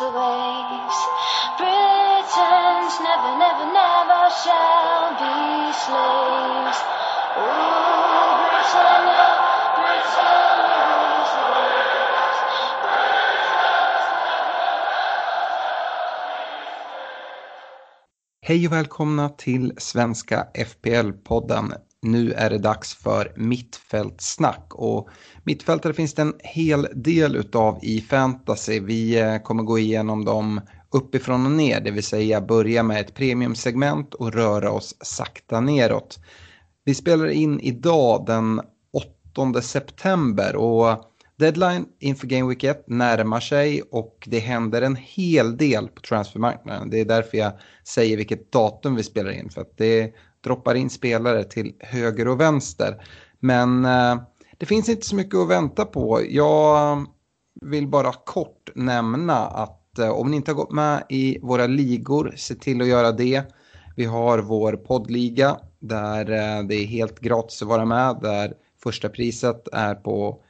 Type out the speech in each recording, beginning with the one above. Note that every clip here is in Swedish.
Rules the waves. Britons never, never, never shall be slaves. Ooh, Britannia, Britannia rules the waves. Hej och välkomna till Svenska FPL-podden. Nu är det dags för mittfältsnack och mittfältare finns det en hel del utav i fantasy. Vi eh, kommer gå igenom dem uppifrån och ner, det vill säga börja med ett premiumsegment och röra oss sakta neråt. Vi spelar in idag den 8 september och deadline inför Game Week 1 närmar sig och det händer en hel del på transfermarknaden. Det är därför jag säger vilket datum vi spelar in för att det droppar in spelare till höger och vänster. Men eh, det finns inte så mycket att vänta på. Jag vill bara kort nämna att eh, om ni inte har gått med i våra ligor, se till att göra det. Vi har vår poddliga där eh, det är helt gratis att vara med. Där första priset är på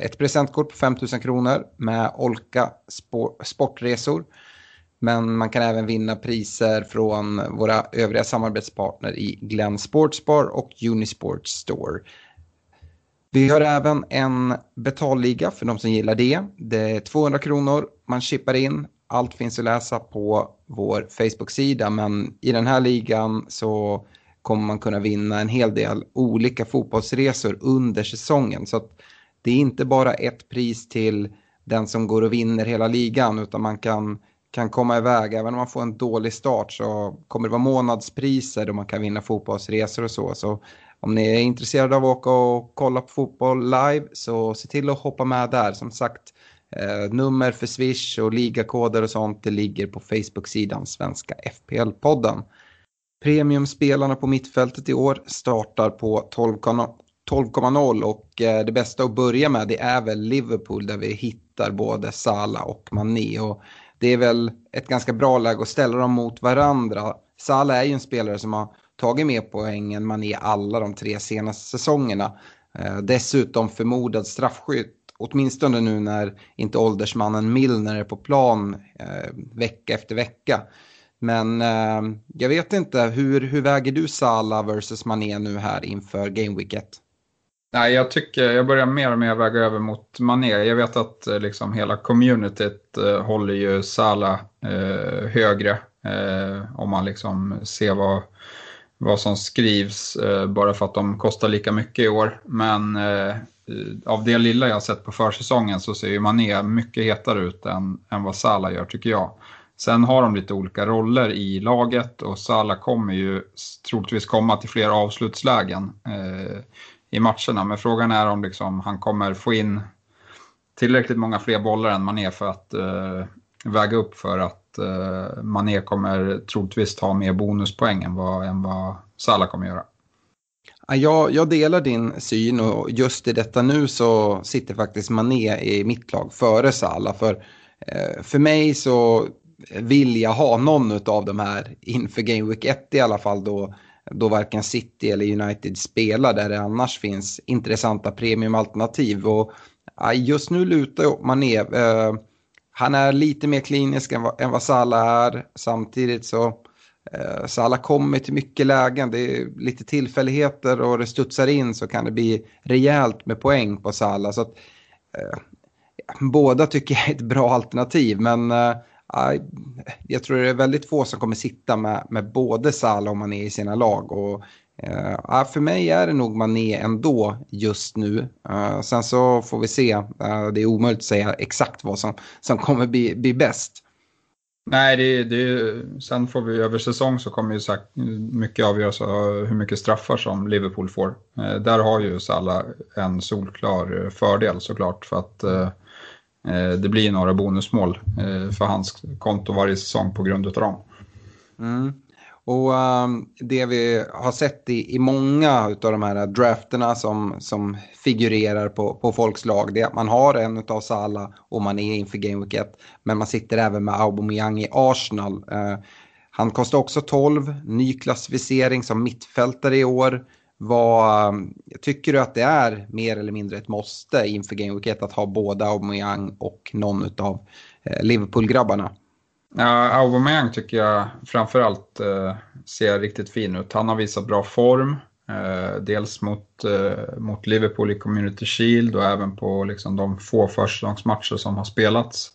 ett presentkort på 5 000 kronor med Olka spor- Sportresor. Men man kan även vinna priser från våra övriga samarbetspartner i Glenn Sportsbar och Unisport Store. Vi har även en betalliga för de som gillar det. Det är 200 kronor man chippar in. Allt finns att läsa på vår Facebook-sida men i den här ligan så kommer man kunna vinna en hel del olika fotbollsresor under säsongen. Så att det är inte bara ett pris till den som går och vinner hela ligan utan man kan, kan komma iväg. Även om man får en dålig start så kommer det vara månadspriser och man kan vinna fotbollsresor och så. Så om ni är intresserade av att åka och kolla på fotboll live så se till att hoppa med där. Som sagt, eh, nummer för Swish och ligakoder och sånt det ligger på Facebook-sidan Svenska FPL-podden. Premiumspelarna på mittfältet i år startar på 12,0 12,0 och eh, det bästa att börja med det är väl Liverpool där vi hittar både Salah och Mané. Och det är väl ett ganska bra läge att ställa dem mot varandra. Salah är ju en spelare som har tagit mer poäng än man i alla de tre senaste säsongerna. Eh, dessutom förmodad straffskytt, åtminstone nu när inte åldersmannen Milner är på plan eh, vecka efter vecka. Men eh, jag vet inte, hur, hur väger du Salah versus Mané nu här inför Game Week 1? Nej, jag tycker jag börjar mer och mer väga över mot Mané. Jag vet att eh, liksom hela communityt eh, håller ju Salah eh, högre. Eh, om man liksom ser vad, vad som skrivs eh, bara för att de kostar lika mycket i år. Men eh, av det lilla jag har sett på försäsongen så ser ju Mané mycket hetare ut än, än vad Salah gör tycker jag. Sen har de lite olika roller i laget och Salah kommer ju troligtvis komma till fler avslutslägen eh, i matcherna. Men frågan är om liksom han kommer få in tillräckligt många fler bollar än Mané för att eh, väga upp för att eh, Mané kommer troligtvis ta mer bonuspoäng än vad, än vad Salah kommer göra. Jag, jag delar din syn och just i detta nu så sitter faktiskt Mané i mitt lag före Salah. För, eh, för mig så vill jag ha någon av de här inför Game Week 1 i alla fall då, då varken City eller United spelar där det annars finns intressanta premiumalternativ. Och, just nu lutar Mané. Eh, han är lite mer klinisk än vad, än vad Salah är. Samtidigt så eh, Salah kommer till mycket lägen. Det är lite tillfälligheter och det studsar in så kan det bli rejält med poäng på Salah. Så att, eh, båda tycker jag är ett bra alternativ men eh, jag tror det är väldigt få som kommer sitta med, med både Salah och Mané i sina lag. Och, uh, för mig är det nog Mané ändå just nu. Uh, sen så får vi se. Uh, det är omöjligt att säga exakt vad som, som kommer bli, bli bäst. Nej, det, det, sen får vi över säsong så kommer ju sagt, mycket avgöras av hur mycket straffar som Liverpool får. Där har ju Salah en solklar fördel såklart för att Eh, det blir några bonusmål eh, för hans konto varje säsong på grund av dem. Mm. Och um, det vi har sett i, i många av de här drafterna som, som figurerar på, på folks lag det är att man har en av Salah och man är inför Game Week 1. Men man sitter även med Aubameyang i Arsenal. Uh, han kostar också 12, ny klassificering som mittfältare i år. Vad, um, tycker du att det är mer eller mindre ett måste inför Game Week 1 att ha både Aubameyang och någon av eh, Liverpool-grabbarna? Ja, Aubameyang tycker jag framförallt eh, ser riktigt fin ut. Han har visat bra form. Eh, dels mot, eh, mot Liverpool i Community Shield och även på liksom, de få försäsongsmatcher som har spelats.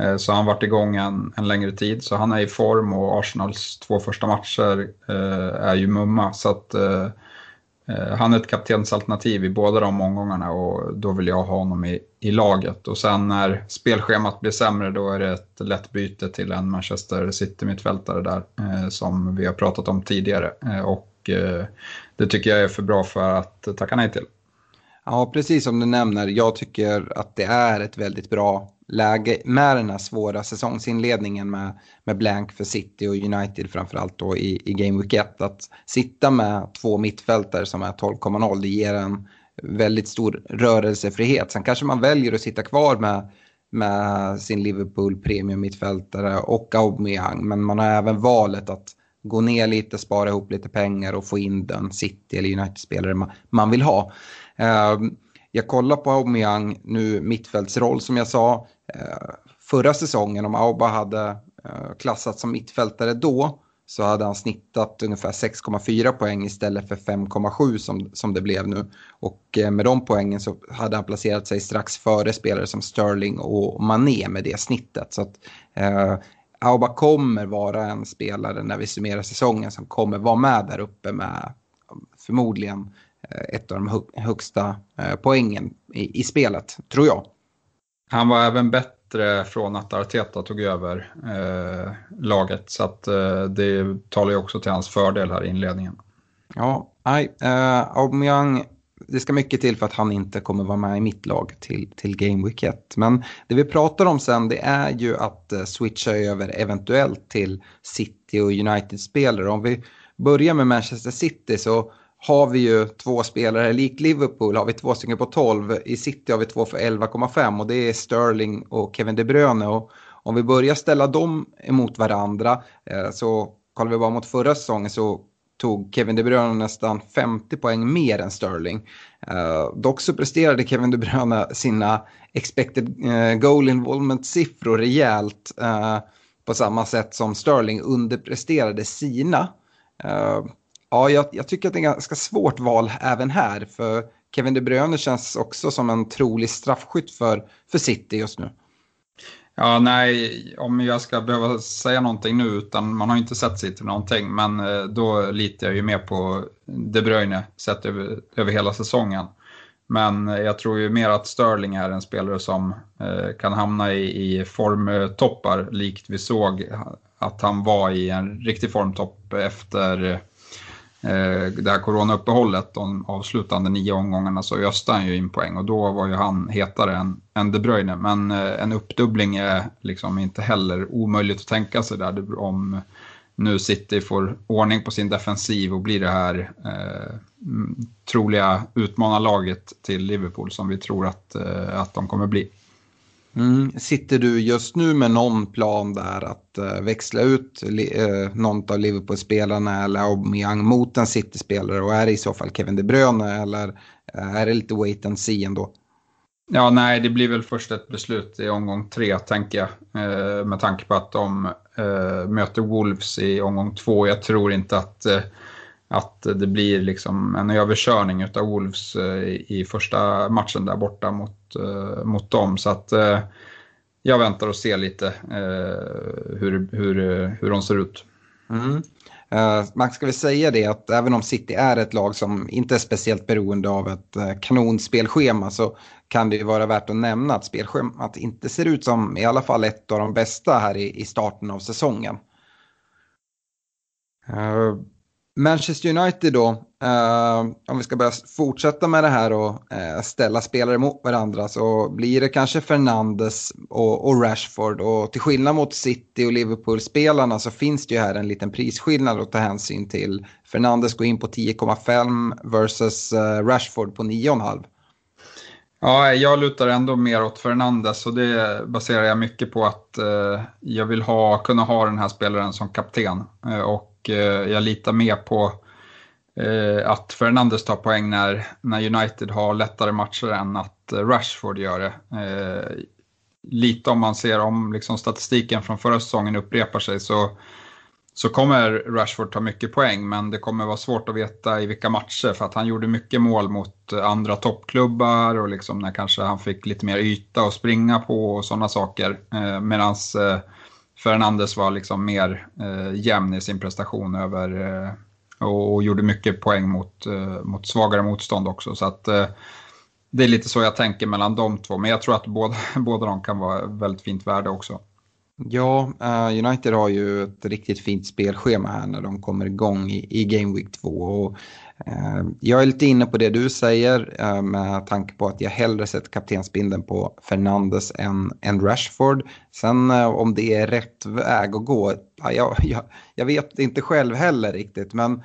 Eh, så han har varit igång en, en längre tid, så han är i form och Arsenals två första matcher eh, är ju mumma. Så att, eh, Eh, han är ett kaptensalternativ i båda de omgångarna och då vill jag ha honom i, i laget. Och sen när spelschemat blir sämre då är det ett lätt byte till en Manchester City-mittfältare där eh, som vi har pratat om tidigare. Eh, och eh, det tycker jag är för bra för att tacka nej till. Ja, precis som du nämner. Jag tycker att det är ett väldigt bra läge med den här svåra säsongsinledningen med, med blank för City och United framförallt då i, i Game Week 1. Att sitta med två mittfältare som är 12,0 det ger en väldigt stor rörelsefrihet. Sen kanske man väljer att sitta kvar med, med sin Liverpool premium mittfältare och Aubameyang men man har även valet att gå ner lite, spara ihop lite pengar och få in den City eller United-spelare man, man vill ha. Ehm, jag kollar på Aubameyang nu mittfältsroll som jag sa. Eh, förra säsongen om Auba hade eh, klassats klassat som mittfältare då så hade han snittat ungefär 6,4 poäng istället för 5,7 som, som det blev nu. Och eh, med de poängen så hade han placerat sig strax före spelare som Sterling och Mané med det snittet. Så att eh, Auba kommer vara en spelare när vi summerar säsongen som kommer vara med där uppe med förmodligen ett av de högsta poängen i, i spelet, tror jag. Han var även bättre från att Arteta tog över eh, laget. Så att, eh, det talar ju också till hans fördel här i inledningen. Ja, nej, eh, Aubameyang, det ska mycket till för att han inte kommer vara med i mitt lag till, till Game Week 1. Men det vi pratar om sen det är ju att eh, switcha över eventuellt till City och United-spelare. Om vi börjar med Manchester City så har vi ju två spelare, likt Liverpool har vi två stycken på 12, i City har vi två för 11,5 och det är Sterling och Kevin De Bruyne. Och om vi börjar ställa dem emot varandra eh, så kollar vi bara mot förra säsongen så tog Kevin De Bruyne nästan 50 poäng mer än Sterling. Uh, dock så presterade Kevin De Bruyne sina expected eh, goal involvement-siffror rejält uh, på samma sätt som Sterling underpresterade sina. Ja, jag, jag, tycker att det är ett ganska svårt val även här. För Kevin De Bruyne känns också som en trolig straffskytt för, för City just nu. Ja, nej, om jag ska behöva säga någonting nu, utan man har inte sett City någonting, men eh, då litar jag ju mer på De Bruyne sett över, över hela säsongen. Men eh, jag tror ju mer att Sterling är en spelare som eh, kan hamna i, i formtoppar, likt vi såg att han var i en riktig formtopp efter eh, Eh, det här coronauppehållet, de avslutande nio omgångarna, så öste han ju in poäng och då var ju han hetare än, än De Bruyne. Men eh, en uppdubbling är liksom inte heller omöjligt att tänka sig där om nu City får ordning på sin defensiv och blir det här eh, troliga utmanarlaget till Liverpool som vi tror att, eh, att de kommer bli. Mm. Sitter du just nu med någon plan där att uh, växla ut uh, någon av Liverpool-spelarna eller Aubameyang mot en City-spelare och är det i så fall Kevin De Bruyne eller uh, är det lite wait and see ändå? Ja, nej, det blir väl först ett beslut i omgång tre, tänker jag. med tanke på att de möter Wolves i omgång två. Jag tror inte att att det blir liksom en överkörning av Wolves eh, i första matchen där borta mot, eh, mot dem. Så att eh, jag väntar och ser lite hur, hur, hur de ser ut. Mm. Man ska väl säga det att även om City är ett lag som inte är speciellt beroende av ett kanonspelschema så kan det ju vara värt att nämna att spelschemat inte ser ut som i alla fall ett av de bästa här i, i starten av säsongen. Manchester United då, eh, om vi ska börja fortsätta med det här och eh, ställa spelare mot varandra så blir det kanske Fernandes och, och, Rashford och till skillnad mot City och Liverpool-spelarna så finns det ju här en liten prisskillnad att ta hänsyn till. Fernandes går in på 10,5 versus eh, Rashford på 9,5. Ja, jag lutar ändå mer åt Fernandes och det baserar jag mycket på att eh, jag vill ha, kunna ha den här spelaren som kapten. Eh, och och eh, jag litar mer på eh, att Fernandes tar poäng när, när United har lättare matcher än att eh, Rashford gör det. Lite om man ser om liksom, statistiken från förra säsongen upprepar sig så så kommer Rashford ta mycket poäng men det kommer vara svårt att veta i vilka matcher för att han gjorde mycket mål mot andra toppklubbar och liksom när kanske han fick lite mer yta att springa på och sådana saker. Eh, eh, Fernandes var liksom mer eh, jämn i sin prestation över eh, och, och, gjorde mycket poäng mot, eh, mot svagare motstånd också. Så att, eh, det är lite så jag tänker mellan de två men jag tror att båda, båda de kan vara väldigt fint värde också. Ja, eh, United har ju ett riktigt fint spelschema här när de kommer igång i, i Game Week 2. Och, eh, jag är lite inne på det du säger eh, med tanke på att jag hellre sett kaptensbindeln på Fernandes än, än Rashford. Sen om det är rätt väg att gå, jag, jag, jag vet inte själv heller riktigt. Men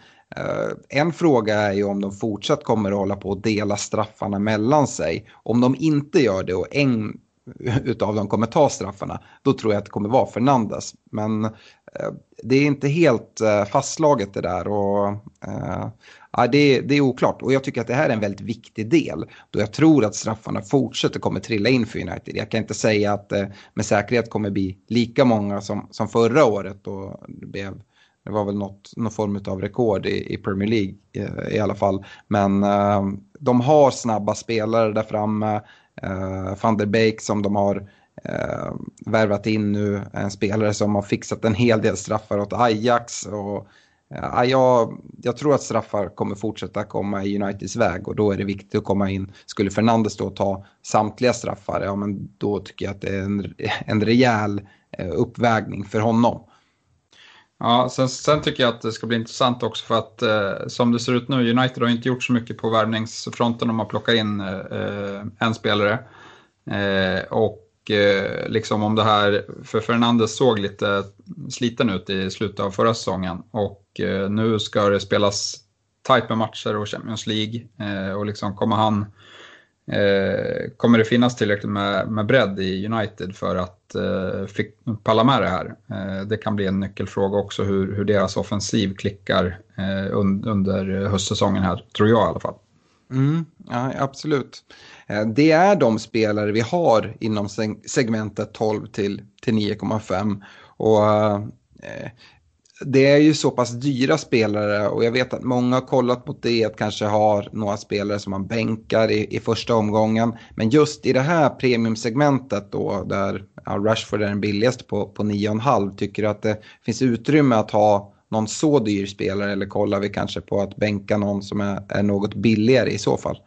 en fråga är ju om de fortsatt kommer att hålla på att dela straffarna mellan sig. Om de inte gör det och en utav dem kommer ta straffarna, då tror jag att det kommer vara Fernandes. Men eh, det är inte helt eh, fastslaget det där och eh, det, det, är oklart. Och jag tycker att det här är en väldigt viktig del då jag tror att straffarna fortsätter kommer trilla in för United. Jag kan inte säga att det med säkerhet kommer bli lika många som, som förra året då det blev det var väl något, någon form av rekord i, i Premier League i, i, alla fall. Men eh, de har snabba spelare där framme. Uh, Van der Beek som de har uh, värvat in nu, en spelare som har fixat en hel del straffar åt Ajax. Och, uh, jag, jag tror att straffar kommer fortsätta komma i Uniteds väg och då är det viktigt att komma in. Skulle Fernandes då ta samtliga straffar, ja men då tycker jag att det är en, en rejäl uppvägning för honom. Ja, sen, sen, tycker jag att det ska bli intressant också för att eh, som det ser ut nu, United har inte gjort så mycket på värvningsfronten. om man plockar in eh, eh, en spelare. Eh, och eh, liksom om det här, för Fernandes såg lite sliten ut i slutet av förra säsongen. Och eh, nu ska det spelas tajt med matcher och Champions League. Eh, och liksom kommer han Eh, Eh, kommer det finnas tillräckligt med, med bredd i United för att eh, fick, palla med det här? Eh, det kan bli en nyckelfråga också hur, hur deras offensiv klickar eh, un, under höstsäsongen här, tror jag i alla fall. Mm, ja, absolut. Eh, det är de spelare vi har inom segmentet 12 till, till 9,5. Och eh, det är ju så pass dyra spelare och jag vet att många har kollat mot det att kanske har några spelare som man bänkar i, i första omgången. Men just i det här premiumsegmentet då där ja, Rashford är den billigaste på, på 9,5 tycker du att det finns utrymme att ha någon så dyr spelare eller kollar vi kanske på att bänka någon som är, är något billigare i så fall?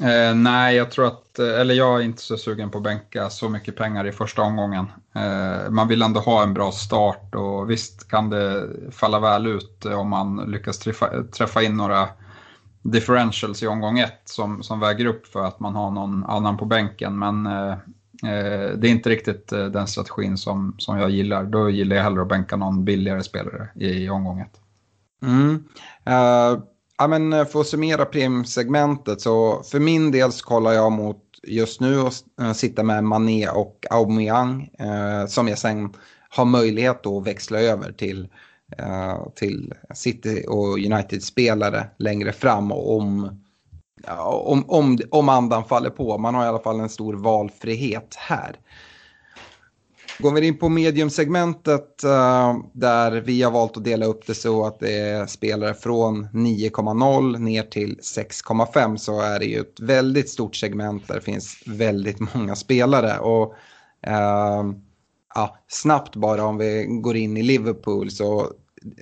Eh, nej, jag tror att, eh, eller jag är inte så sugen på att bänka så mycket pengar i första omgången. Eh, man vill ändå ha en bra start och visst kan det falla väl ut eh, om man lyckas träffa, träffa in några differentials i omgång ett som, som väger upp för att man har någon annan på bänken. Men eh, eh det är inte riktigt den strategin som, som jag gillar. Då gillar jag hellre att bänka någon billigare spelare i, i omgång ett. Mm. Uh Ja, men eh, för att summera premiumsegmentet så för min del så kollar jag mot just nu att eh, sitta med Mané och Aubameyang eh, som jag sen har möjlighet att växla över till, eh, till City och United-spelare längre fram om, om, om, om andan faller på. Man har i alla fall en stor valfrihet här. Går vi in på mediumsegmentet eh, där vi har valt att dela upp det så att det är spelare från 9,0 ner till 6,5 så är det ju ett väldigt stort segment där det finns väldigt många spelare. Och eh, ja, snabbt bara om vi går in i Liverpool så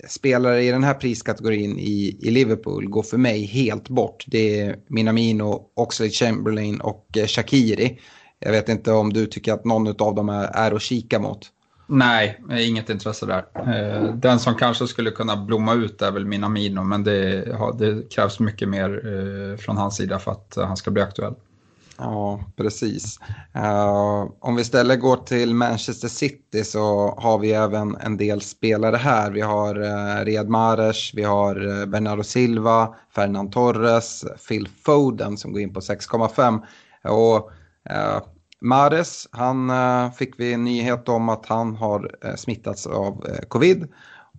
spelare i den här priskategorin i, i Liverpool går för mig helt bort. Det är Minamino, Oxlade Chamberlain och eh, Shakiri. Jag vet inte om du tycker att någon av dem är, att kika mot. Nej, inget intresse där. Eh, den som kanske skulle kunna blomma ut är väl Minamino, men det, det krävs mycket mer eh, från hans sida för att han ska bli aktuell. Ja, precis. Uh, om vi istället går till Manchester City så har vi även en del spelare här. Vi har uh, Riyad Mahrez, vi har Bernardo Silva, Fernand Torres, Phil Foden som går in på 6,5. Och Eh, Mahrez, han eh, fick vi en nyhet om att han har eh, smittats av eh, covid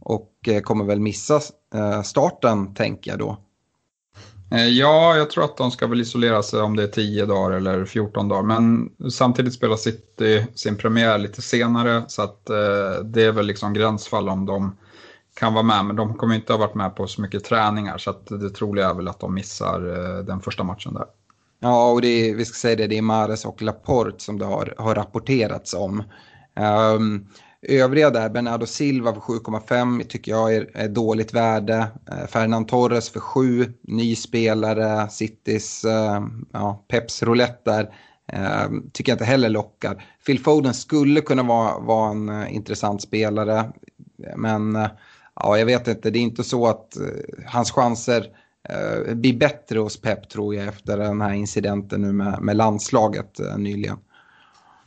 och kommer väl missa starten tänker jag då. Ja, jag tror att de ska väl isolera sig om det är 10 dagar eller 14 dagar. Men samtidigt spelar City sin premiär lite senare så att eh, det är väl liksom gränsfall om de kan vara med. Men de kommer inte ha varit med på så mycket träningar så att det troliga är väl att de missar eh, den första matchen där. Ja, och det är, vi ska säga det, det är Mares och Laporte som det har, har rapporterats om. Um, Övriga där, Bernardo Silva för 7,5 tycker jag är, är dåligt värde. Eh, uh, Fernand Torres för 7, ny spelare, Citys uh, ja, Peps roulette där. Uh, tycker jag inte heller lockar. Phil Foden skulle kunna vara, vara en uh, intressant spelare. Men uh, ja, jag vet inte, det är inte så att uh, hans chanser blir bättre hos Pep tror jag efter den här incidenten nu med, med landslaget nyligen.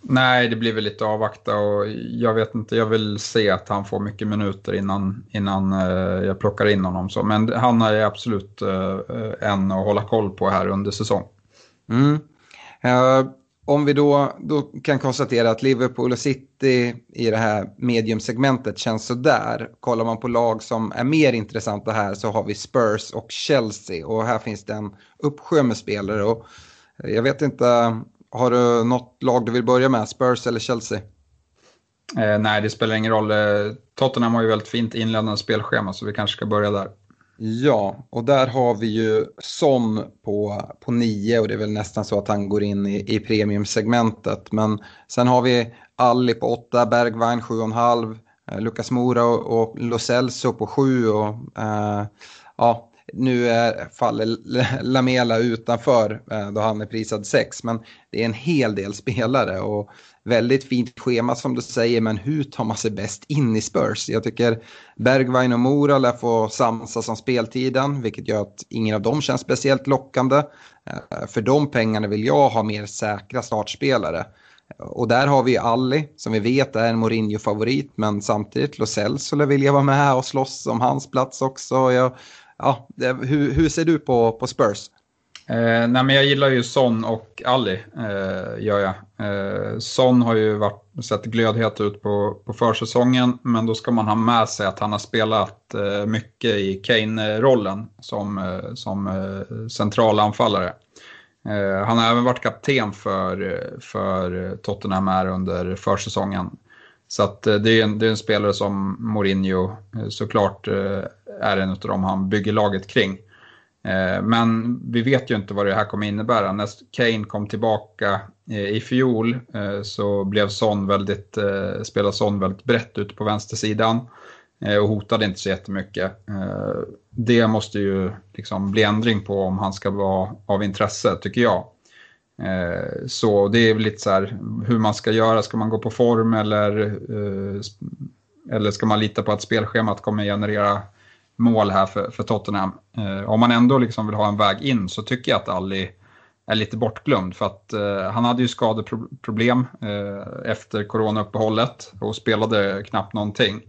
Nej, det blir väl lite avvakta och jag vet inte, jag vill se att han får mycket minuter innan, innan uh, jag plockar in honom. Så. Men han är absolut en att hålla koll på här under säsong. Mm. Om vi då, då kan konstatera att Liverpool och City i det här mediumsegmentet känns sådär. Kollar man på lag som är mer intressanta här så har vi Spurs och Chelsea och här finns det en uppsjö med spelare. Och jag vet inte har du något lag du vill börja med, Spurs eller Chelsea? Eh, nej, det spelar ingen roll. Eh, Tottenham har ju väldigt fint inledande spelschema så vi kanske ska börja där. Ja, och där har vi ju Son på, på nio och det är väl nästan så att han går in i, i premiumsegmentet. Men sen har vi Alli på åtta, Bergwijn 7,5, eh, Lucas Mora och, och Lo Celso på sju och eh, ja, nu är, faller Lamela utanför eh, då han är prisad 6. Men det är en hel del spelare och väldigt fint schema som du säger. Men hur tar man sig bäst in i Spurs? Jag tycker Bergwijn och Mora lär få samsas om speltiden. Vilket gör att ingen av dem känns speciellt lockande. Eh, för de pengarna vill jag ha mer säkra startspelare. Och där har vi Ali som vi vet är en Mourinho-favorit men samtidigt Lo Celso vill jag vara med och slåss om hans plats också. Jag ja, hur, hur ser du på, på Spurs? Eh, nej men jag gillar ju Son och Ali, eh, gör jag. Eh, Son har ju varit, sett glödhet ut på, på försäsongen, men då ska man ha med sig att han har spelat eh, mycket i Kane-rollen som, eh, som eh, centralanfallare. Eh, han har även varit kapten för, för Tottenham här under försäsongen. Så att eh, det är en, det är en spelare som Mourinho eh, såklart eh, är en av dem han bygger laget kring. Eh, men vi vet ju inte vad det här kommer innebära. När Kane kom tillbaka eh, i fjol eh, så blev Son väldigt, spelade Son väldigt brett ute på vänstersidan och hotade inte så jättemycket. Det måste ju liksom bli ändring på om han ska vara av intresse, tycker jag. Så det är lite så här hur man ska göra. Ska man gå på form eller, eller ska man lita på att spelschemat kommer generera mål här för, för Tottenham. Eh, om man ändå liksom vill ha en väg in så tycker jag att Ali är lite bortglömd för att eh, han hade ju skadeproblem eh, efter coronauppehållet och spelade knappt någonting.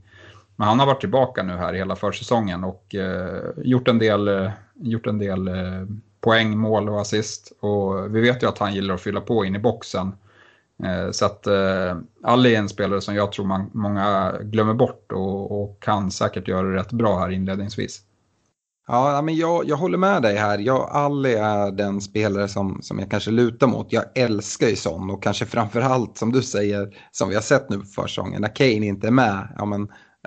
Men han har varit tillbaka nu här hela försäsongen och eh, gjort en del, eh, gjort en del eh, poäng, mål och assist. Och vi vet ju att han gillar att fylla på in i boxen. Eh, så att eh, Ali är en spelare som jag tror man, många glömmer bort och, och, kan säkert göra det rätt bra här inledningsvis. Ja, men jag, jag håller med dig här. Jag, Ali är den spelare som, som jag kanske lutar mot. Jag älskar ju sån och kanske framförallt som du säger, som vi har sett nu på försäsongen, när Kane inte är med, ja, men,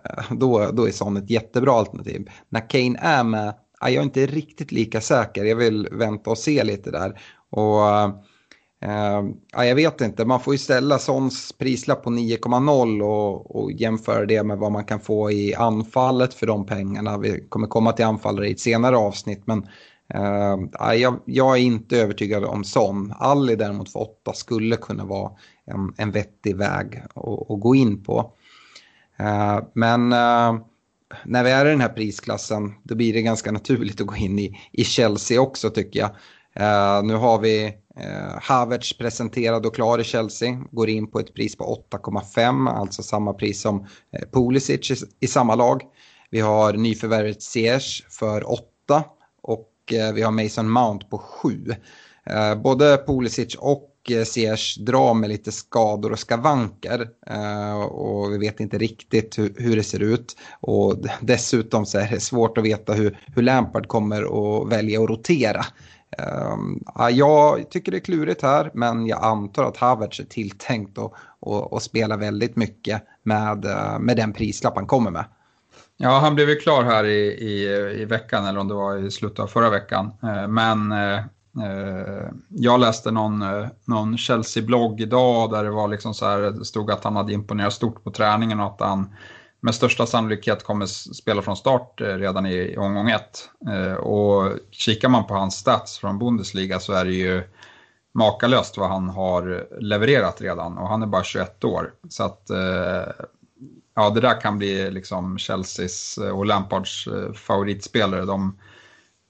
eh, då, då är sån ett jättebra alternativ. När Kane är med, ja, jag är inte riktigt lika säker. Jag vill vänta och se lite där. Och eh, Ehm, ja, jag vet inte, man får ju ställa Sons prislapp på 9,0 och, och jämföra det med vad man kan få i anfallet för de pengarna. Vi kommer komma till anfallare i ett senare avsnitt, men uh, jag, jag, är inte övertygad om Son. Alli däremot för 8 skulle kunna vara en, en vettig väg att, att gå in på. Uh, men när vi är i den här prisklassen då blir det ganska naturligt att gå in i, i Chelsea också tycker jag. Uh, nu har vi Eh, Havertz presenterad och klar i Chelsea. Går in på ett pris på 8,5, alltså samma pris som eh, Pulisic i, i, samma lag. Vi har nyförvärvet Ziyech för 8 och eh, vi har Mason Mount på 7. Eh, både Pulisic och eh, Ziyech drar med lite skador och skavanker. Eh, och vi vet inte riktigt hur, hur, det ser ut. Och dessutom så är det svårt att veta hur, hur Lampard kommer att välja att rotera. Uh, jag tycker det är klurigt här, men jag antar att Havertz är tilltänkt att, att, att spela väldigt mycket med, eh, med den prislapp han kommer med. Ja, han blev ju klar här i, i, i veckan, eller om det var i slutet av förra veckan. Eh, men eh, jag läste någon, någon Chelsea-blogg idag där det var liksom så här, det stod att han hade imponerat stort på träningen och att han med största sannolikhet kommer spela från start eh, redan i omgång 1. Eh, och kikar man på hans stats från Bundesliga så är det ju makalöst vad han har levererat redan och han är bara 21 år. Så att eh, ja, det där kan bli liksom Chelseas och Lampards favoritspelare. De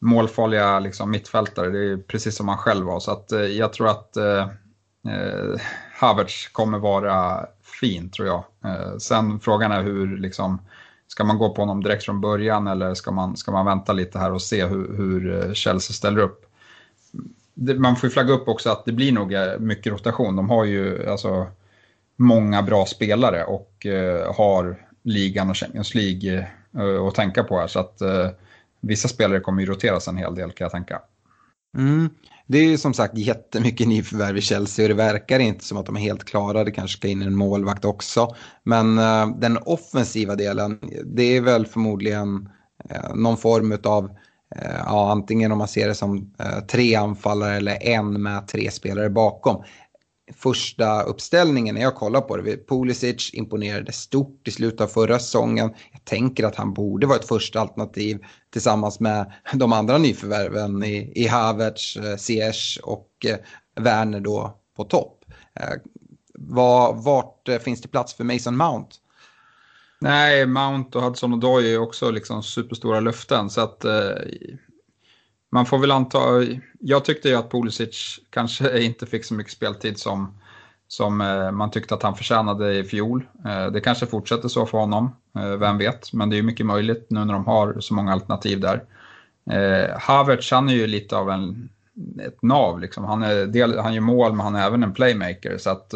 målfarliga liksom, mittfältare, det är precis som han själv var. Så att jag tror att eh, Havertz kommer vara fin tror jag. Eh, sen frågan är hur, liksom, ska man gå på honom direkt från början eller ska man, ska man vänta lite här och se hur, hur eh, Chelsea ställer upp? Det, man får ju flagga upp också att det blir nog eh, mycket rotation. De har ju alltså, många bra spelare och eh, har ligan och Champions League eh, att tänka på här. Så att eh, vissa spelare kommer ju roteras en hel del kan jag tänka. Mm. Det är ju som sagt jättemycket nyförvärv i Chelsea och det verkar inte som att de är helt klara. Det kanske ska in en målvakt också. Men uh, den offensiva delen, det är väl förmodligen uh, någon form av uh, eh, ja, antingen om man ser det som tre anfallare eller en med tre spelare bakom första uppställningen när jag kollar på det. Pulisic imponerade stort i slutet av förra säsongen. Jag tänker att han borde vara ett första alternativ tillsammans med de andra nyförvärven i, i Havertz, eh, Ziyech och eh, Werner då på topp. Eh, Var, vart eh, finns det plats för Mason Mount? Nej, Mount och Hudson och Doy är också liksom superstora löften. Så att man får väl anta, jag tyckte ju att Pulisic kanske inte fick så mycket speltid som, som eh, man tyckte att han förtjänade i fjol. Eh, det kanske fortsätter så för honom, eh, vem vet. Men det är mycket möjligt nu när de har så många alternativ där. Havertz, han är ju lite av en, ett nav. Liksom. Han, är del, han gör mål, men han är även en playmaker. Så att,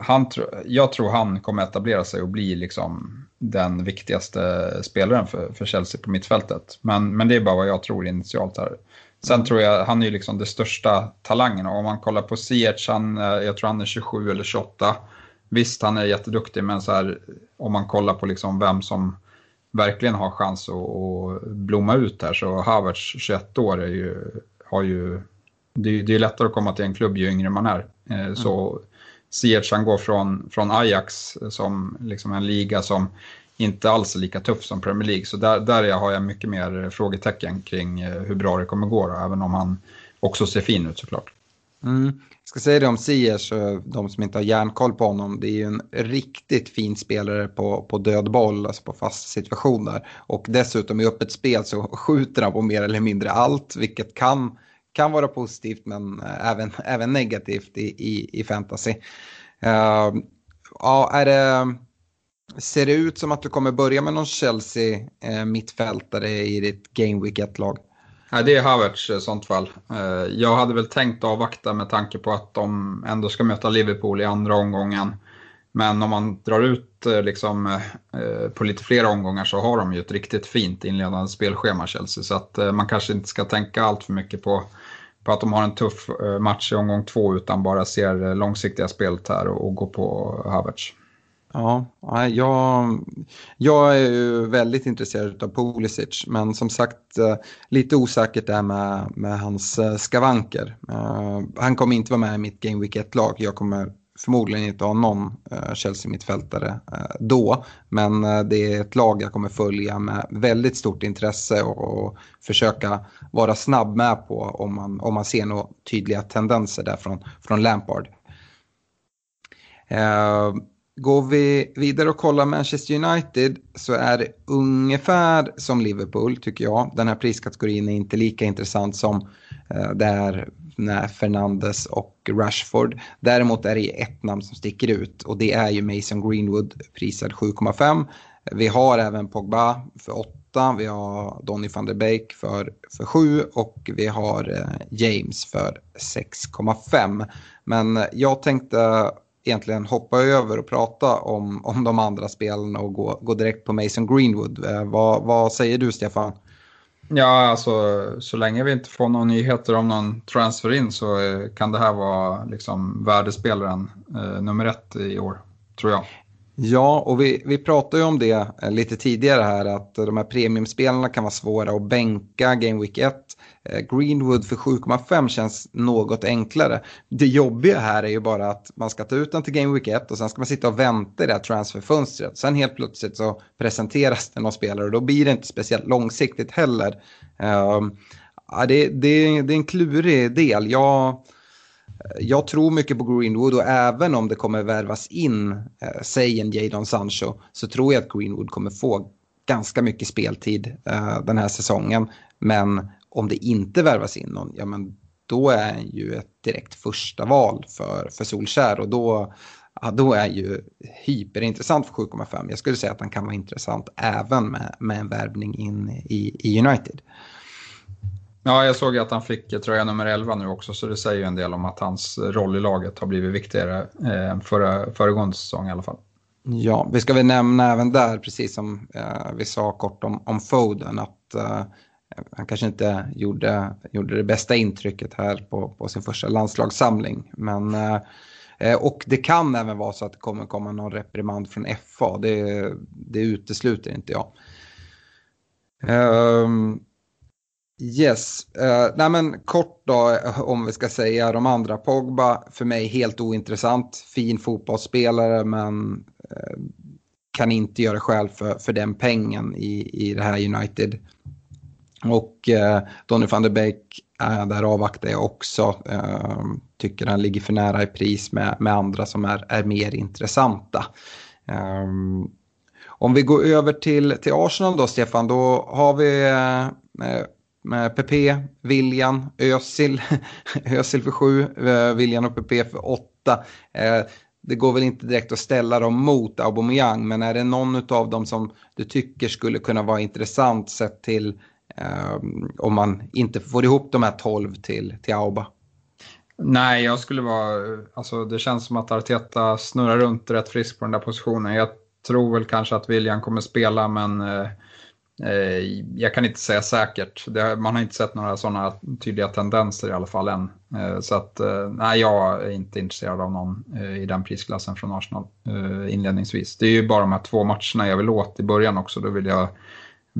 han, jag tror han kommer etablera sig och bli liksom den viktigaste spelaren för, för Chelsea på mittfältet. Men, men det är bara vad jag tror initialt här. Sen mm. tror jag, han är ju liksom det största talangen och om man kollar på Ziyech, han, eh, jag tror han är 27 eller 28. Visst, han är jätteduktig, men så här, om man kollar på liksom vem som verkligen har chans att, att blomma ut här så Havertz, 21 år, är ju, har ju... Det är, det är lättare att komma till en klubb ju yngre man är. Eh, så mm. Ziyech han går från, från Ajax som liksom en liga som inte alls är lika tuff som Premier League. Så där, där har jag mycket mer frågetecken kring eh, hur bra det kommer gå, då, även om han också ser fin ut såklart. Mm. Jag ska säga det om Ziyech, de som inte har järnkoll på honom, det är ju en riktigt fin spelare på, på död boll, alltså på fast situationer. Och dessutom i öppet spel så skjuter han på mer eller mindre allt, vilket kan kan vara positivt men eh, även, även negativt i, i, i fantasy. Uh, ja, är det, ser det ut som att du kommer börja med någon Chelsea uh, mittfältare i ditt Game Week 1-lag? Nej, det är Havertz i sånt fall. Eh, jag hade väl tänkt avvakta med tanke på att de ändå ska möta Liverpool i andra omgången. Men om man drar ut eh, liksom, eh, på lite fler omgångar så har de ju ett riktigt fint inledande spelschema Chelsea. Så att eh, man kanske inte ska tänka allt för mycket på på att de har en tuff eh, match i omgång två utan bara ser långsiktiga spelet här och, och går på Havertz. Ja, jag, jag är ju väldigt intresserad av Pulisic men som sagt lite osäkert där med, med hans skavanker. Han kommer inte vara med i mitt Game Week 1-lag. Jag kommer förmodligen inte ha någon eh, Chelsea-mittfältare eh, då. Men eh, det är ett lag jag kommer följa med väldigt stort intresse och, och, försöka vara snabb med på om man, om man ser några tydliga tendenser där från, från Lampard. Går vi vidare och kollar Manchester United så är det ungefär som Liverpool tycker jag. Den här priskategorin är inte lika intressant som eh, Eh, där när Fernandes och Rashford. Däremot är det ett namn som sticker ut och det är ju Mason Greenwood prisad 7,5. Vi har även Pogba för 8, vi har Donny van der Beek för, för 7 och vi har eh, James för 6,5. Men jag tänkte egentligen hoppa över och prata om, om de andra spelarna och gå, gå direkt på Mason Greenwood. Eh, vad, vad säger du Stefan? Ja, alltså så länge vi inte får några nyheter om någon transfer in så eh, kan det här vara liksom värdespelaren eh, nummer ett i år, tror jag. Ja, och vi, vi pratade ju om det eh, lite tidigare här att de här premiumspelarna kan vara svåra att bänka Game Week 1. Eh, Greenwood för 7,5 känns något enklare. Det jobbiga här är ju bara att man ska ta ut den till Game Week 1 och sen ska man sitta och vänta i det här transferfönstret. Sen helt plötsligt så presenteras det någon spelare och då blir det inte speciellt långsiktigt heller. Uh, det, det, det är en klurig del. Jag jag tror mycket på Greenwood och även om det kommer värvas in, eh, säg en Jadon Sancho, så tror jag att Greenwood kommer få ganska mycket speltid eh, den här säsongen. Men om det inte värvas in någon, ja men då är han ju ett direkt första val för, för Solskär och då, ja, då är ju hyperintressant för 7,5. Jag skulle säga att han kan vara intressant även med, med en värvning in i, i United. Ja, jag såg att han fick tröja nummer 11 nu också, så det säger ju en del om att hans roll i laget har blivit viktigare än eh, förra, föregående säsong i alla fall. Ja, vi ska väl nämna även där, precis som eh, vi sa kort om, om Foden, att eh, han kanske inte gjorde, gjorde det bästa intrycket här på, på sin första landslagssamling. Men, eh, eh, och det kan även vara så att det kommer komma någon reprimand från FA, det, det utesluter inte jag. Um, Yes, uh, nej men kort då om vi ska säga de andra. Pogba för mig helt ointressant, fin fotbollsspelare men uh, kan inte göra skäl för, för den pengen i, i det här United. Och eh, Donny van der Beek, eh, där avvaktar jag också. Eh, tycker han ligger för nära i pris med, med andra som är, är mer intressanta. Eh, om vi går över till, till Arsenal då, Stefan, då har vi eh, med PP, William, Özil, Özil för sju, eh, William och PP för åtta. Eh, det går väl inte direkt att ställa dem mot Aubameyang, men är det någon av dem som du tycker skulle kunna vara intressant sett till Ehm, om man inte får ihop de här tolv till, till Auba? Nej, jag skulle vara, alltså det känns som att Arteta snurrar runt rätt frisk på den där positionen. Jag tror väl kanske att William kommer spela, men eh, eh jag kan inte säga säkert. man har inte sett några sådana tydliga tendenser i alla fall än. Eh, så att, eh, nej, jag är inte intresserad av någon eh, i den prisklassen från Arsenal eh, inledningsvis. Det är ju bara de här två matcherna jag vill åt i början också. Då vill jag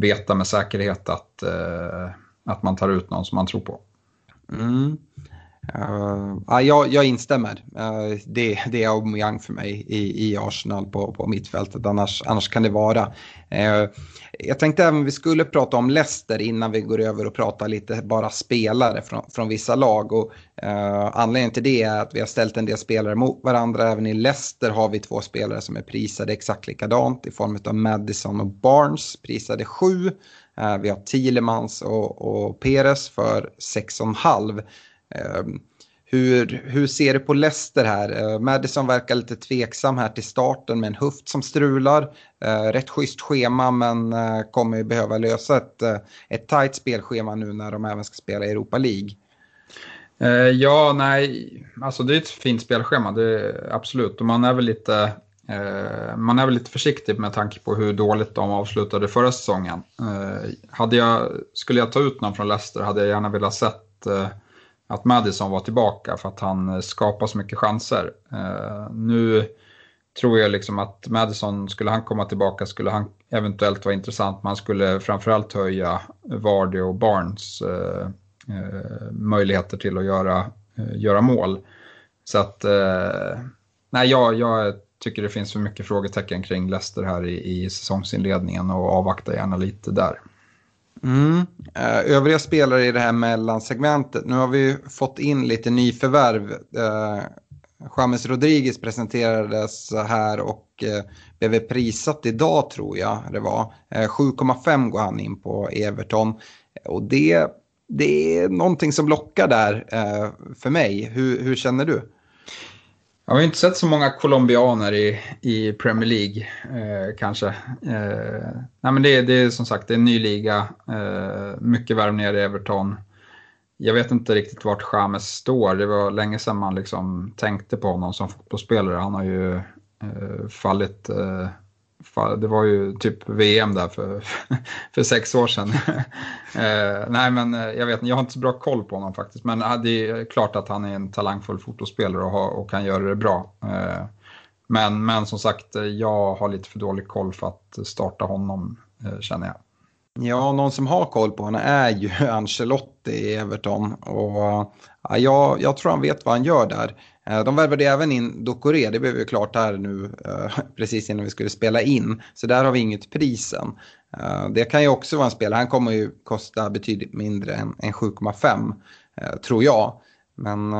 veta med säkerhet att, eh, att man tar ut någon som man tror på. Mm. Uh, jag, jag instämmer. Uh, det, det är Aubameyang för mig i, i Arsenal på, på mittfältet. Annars, annars kan det vara. Uh, jag tänkte även vi skulle prata om Leicester innan vi går över och pratar lite bara spelare från, från vissa lag. Och, uh, anledningen till det är att vi har ställt en del spelare mot varandra. Även i Leicester har vi två spelare som är prisade exakt likadant i form av Madison och Barnes prisade 7. Uh, vi har Thielemans och, och Peres för 6,5. Ehm, hur, hur ser du på Leicester här? Ehm, Madison verkar lite tveksam här till starten med en höft som strular. Ehm, rätt schysst schema men eh, kommer ju behöva lösa ett, eh, ett tajt spelschema nu när de även ska spela i Europa League. Eh, ja, nej, alltså det är ett fint spelschema, det absolut. Och man är väl lite man är väl lite försiktig med tanke på hur dåligt de avslutade förra säsongen. hade jag, skulle jag ta ut någon från Leicester hade jag gärna velat sett att Madison var tillbaka för att han eh, skapar så mycket chanser. Eh, nu tror jag liksom att Madison, skulle han komma tillbaka skulle han eventuellt vara intressant. Man skulle framförallt höja Vardy och Barnes eh, eh, möjligheter till att göra, eh, göra mål. Så att, eh, nej jag, jag tycker det finns för mycket frågetecken kring Leicester här i, i säsongsinledningen och avvaktar gärna lite där. Mm. Eh, övriga spelare i det här mellansegmentet. Nu har vi fått in lite nyförvärv. Eh, James Rodriguez presenterades här och eh, blev prisat idag tror jag det var. 7,5 går han in på Everton. Och det, det är någonting som lockar där för mig. Hur, hur känner du? Jag har inte sett så många colombianer i, i Premier League eh, kanske. Eh, nej men det, det är som sagt det är en ny liga, eh, mycket värvningar i Everton. Jag vet inte riktigt vart James står. Det var länge sedan man liksom tänkte på honom som fotbollsspelare. Han har ju eh, fallit eh, det var ju typ VM där för, för sex år sedan. eh, nej men eh, jag vet jag har inte så bra koll på honom faktiskt. Men eh, det är klart att han är en talangfull fotospelare och, har, och kan göra det bra. Eh, men, men som sagt, eh, jag har lite för dålig koll för att starta honom eh, känner jag. Ja, någon som har koll på honom är ju Ancelotti i Everton. Och, ja, jag, jag tror han vet vad han gör där. Eh, de värvade även in Dokore, det blev ju klart här nu eh, precis innan vi skulle spela in. Så där har vi inget pris än. Eh, det kan ju också vara en spelare, han kommer ju kosta betydligt mindre än, än 7,5 tror jag. Men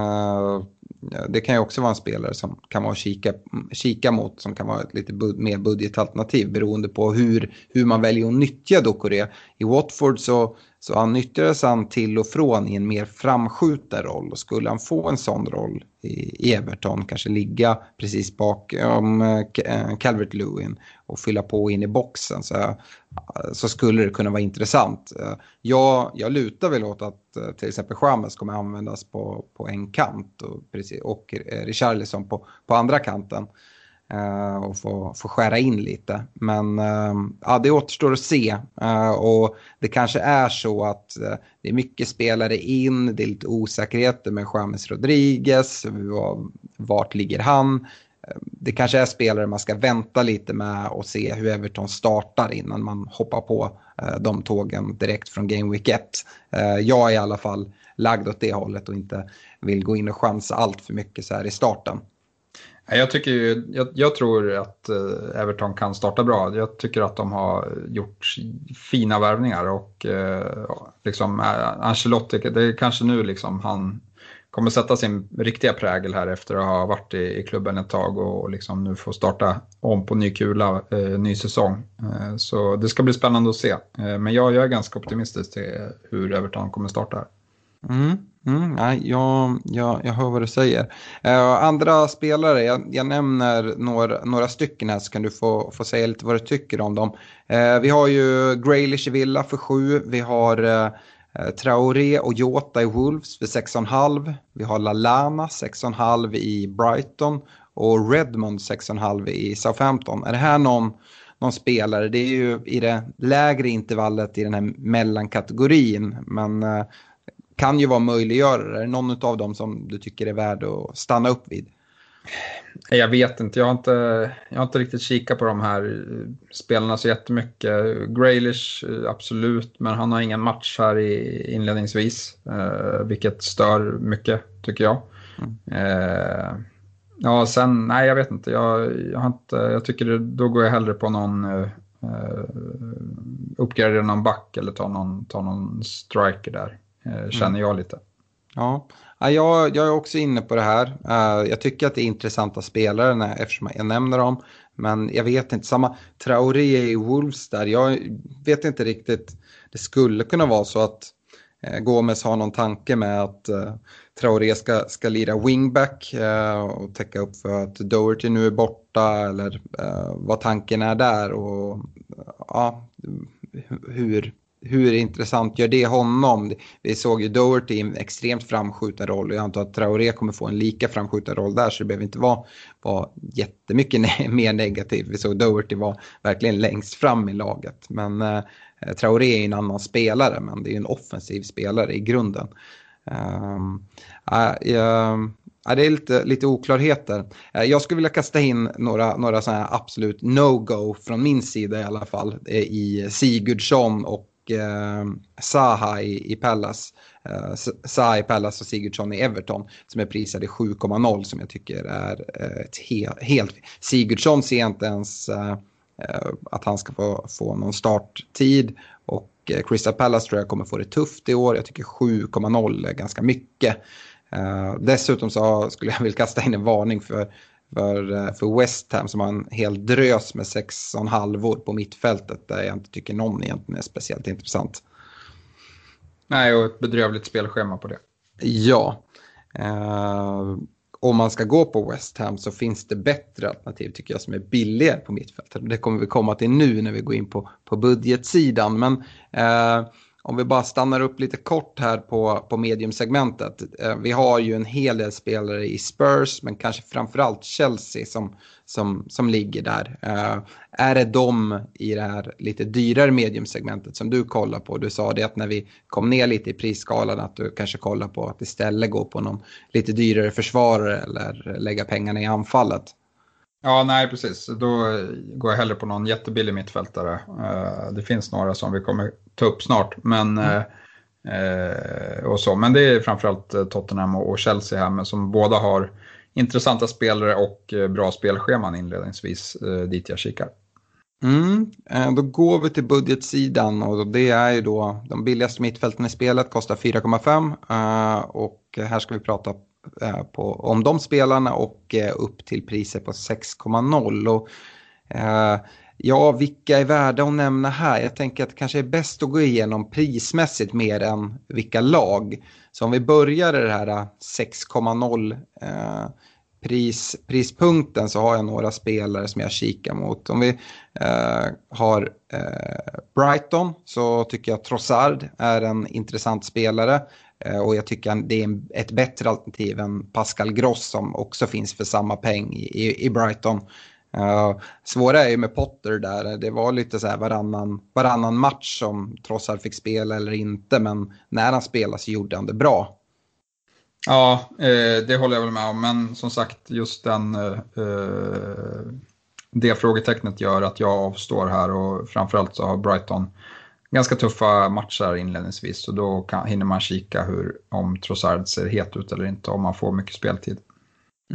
det kan ju också vara en spelare som kan vara att kika, kika mot, som kan vara ett lite bud, mer budgetalternativ beroende på hur, hur man väljer att nyttja Dokore. I Watford så så han nyttjades han till och från i en mer framskjuten roll och skulle han få en sån roll i Everton, kanske ligga precis bakom eh, Calvert Lewin och fylla på in i boxen så, eh, så skulle det kunna vara intressant. Eh, jag, jag lutar väl åt att till exempel Chamez kommer användas på, på en kant och, precis, och Richarlison på, på andra kanten. Eh, och få, få skära in lite. Men eh, ja, det återstår att se. Eh, och det kanske är så att det är mycket spelare in, det är lite osäkerheter med James Rodriguez, vart ligger han? Det kanske är spelare man ska vänta lite med och se hur Everton startar innan man hoppar på de tågen direkt från Game Week 1. Jag är i alla fall lagd åt det hållet och inte vill gå in och chansa allt för mycket så här i starten. Jag, tycker ju, jag, jag, tror att eh, Everton kan starta bra. Jag tycker att de har gjort fina värvningar och eh, liksom eh, Ancelotti, det är kanske nu liksom han kommer sätta sin riktiga prägel här efter att ha varit i, i klubben ett tag och liksom nu få starta om på ny kula, eh, ny säsong. Eh, så det ska bli spännande att se. Eh, men jag, jag är ganska optimistisk till hur Everton kommer starta här. Mm. Mm, nej, jag, jag, jag hör vad du säger. Uh, andra spelare, jag, jag, nämner några, några stycken här så kan du få, få säga lite vad du tycker om dem. Uh, vi har ju Graylish i Villa för 7, Vi har uh, Traoré och Jota i Wolves för 6,5. Vi har Lalana 6,5 i Brighton och Redmond 6,5 i Southampton. Är det här någon, någon spelare? Det är ju i det lägre intervallet i den här mellankategorin. Men kan ju vara möjliggörare. Är det någon av dem som du tycker är värd att stanna upp vid? Jag vet inte. Jag har inte, jag har inte riktigt kikat på de här spelarna så jättemycket. Graylish, absolut, men han har ingen match här i, inledningsvis, eh, vilket stör mycket tycker jag. Mm. Eh, ja, sen, nej jag vet inte. Jag, jag, har inte, jag tycker det, då går jag hellre på någon eh, uppgradera någon back eller ta någon, ta någon striker där. Eh, känner mm. jag lite. Ja, jag, jag är också inne på det här. Eh, jag tycker att det är intressanta spelare eftersom jag nämner dem. Men jag vet inte, samma Traoré i Wolves där, jag vet inte riktigt. Det skulle kunna vara så att eh, Gomes har någon tanke med att Traoré ska, ska lira wingback och täcka upp för att Doherty nu är borta eller vad tanken är där och ja, hur, hur intressant gör det honom? Vi såg ju Doherty i en extremt framskjuten roll och jag antar att Traoré kommer få en lika framskjuten roll där så det behöver inte vara, vara jättemycket ne mer negativt. Vi såg Doherty vara verkligen längst fram i laget. Men eh, Traoré är en annan spelare men det är en offensiv spelare i grunden. Um, uh, uh, Ja, det är lite, lite oklarheter. Eh, jag skulle vilja kasta in några, några sådana här absolut no-go från min sida i alla fall. Eh, I Sigurdsson och eh, Saha i, i Pallas. Eh, Saha i Pallas och Sigurdsson i Everton som är prisade 7,0 som jag tycker är eh, ett he helt... Sigurdsson ser inte ens eh, eh, att han ska få, få någon starttid och eh, Crystal Palace tror jag kommer få det tufft i år. Jag tycker 7,0 är ganska mycket. Uh, dessutom så skulle jag vilja kasta in en varning för, för, uh, för West Ham som har en hel drös med 6,5 på mittfältet där jag inte tycker någon egentligen är speciellt intressant. Nej, och ett bedrövligt spelschema på det. Ja. Uh, om man ska gå på West Ham så finns det bättre alternativ tycker jag som är billigare på mittfältet. Det kommer vi komma till nu när vi går in på, på budgetsidan. Men om vi bara stannar upp lite kort här på, på mediumsegmentet. Eh, vi har ju en hel del spelare i Spurs, men kanske framförallt Chelsea som, som, som ligger där. Eh, är det de i det här lite dyrare mediumsegmentet som du kollar på? Du sa det att när vi kom ner lite i prisskalan att du kanske kollar på att istället gå på någon lite dyrare försvarare eller lägga pengarna i anfallet. Ja, nej precis. Då går jag hellre på någon jättebillig mittfältare. Eh, det finns några som vi kommer ta upp snart. Men, mm. eh, och så. men det är framförallt eh, Tottenham och Chelsea här men som båda har intressanta spelare och eh, bra spelscheman inledningsvis dit jag kikar. Mm, då går vi till budgetsidan och det är ju då de billigaste mittfälten i spelet kostar 4,5 och här ska vi prata på, om de spelarna och upp till priser på 6,0. Och Ja, vilka är värda att nämna här? Jag tänker att det kanske är bäst att gå igenom prismässigt mer än vilka lag. Så om vi börjar i det här eh, 6,0 eh, pris, prispunkten så har jag några spelare som jag kikar mot. Om vi eh, har eh, Brighton så tycker jag Trossard är en intressant spelare. Eh, och jag tycker det är ett bättre alternativ än Pascal Gross som också finns för samma peng i, i Brighton. Uh, svåra är ju med Potter där, det var lite så här varannan, varannan match som Trossard fick spela eller inte, men när han spelade så gjorde han det bra. Ja, eh, det håller jag väl med om, men som sagt just den, eh, eh, det frågetecknet gör att jag avstår här och framförallt så har Brighton ganska tuffa matcher inledningsvis så då kan, hinner man kika hur, om Trossard ser het ut eller inte, om man får mycket speltid.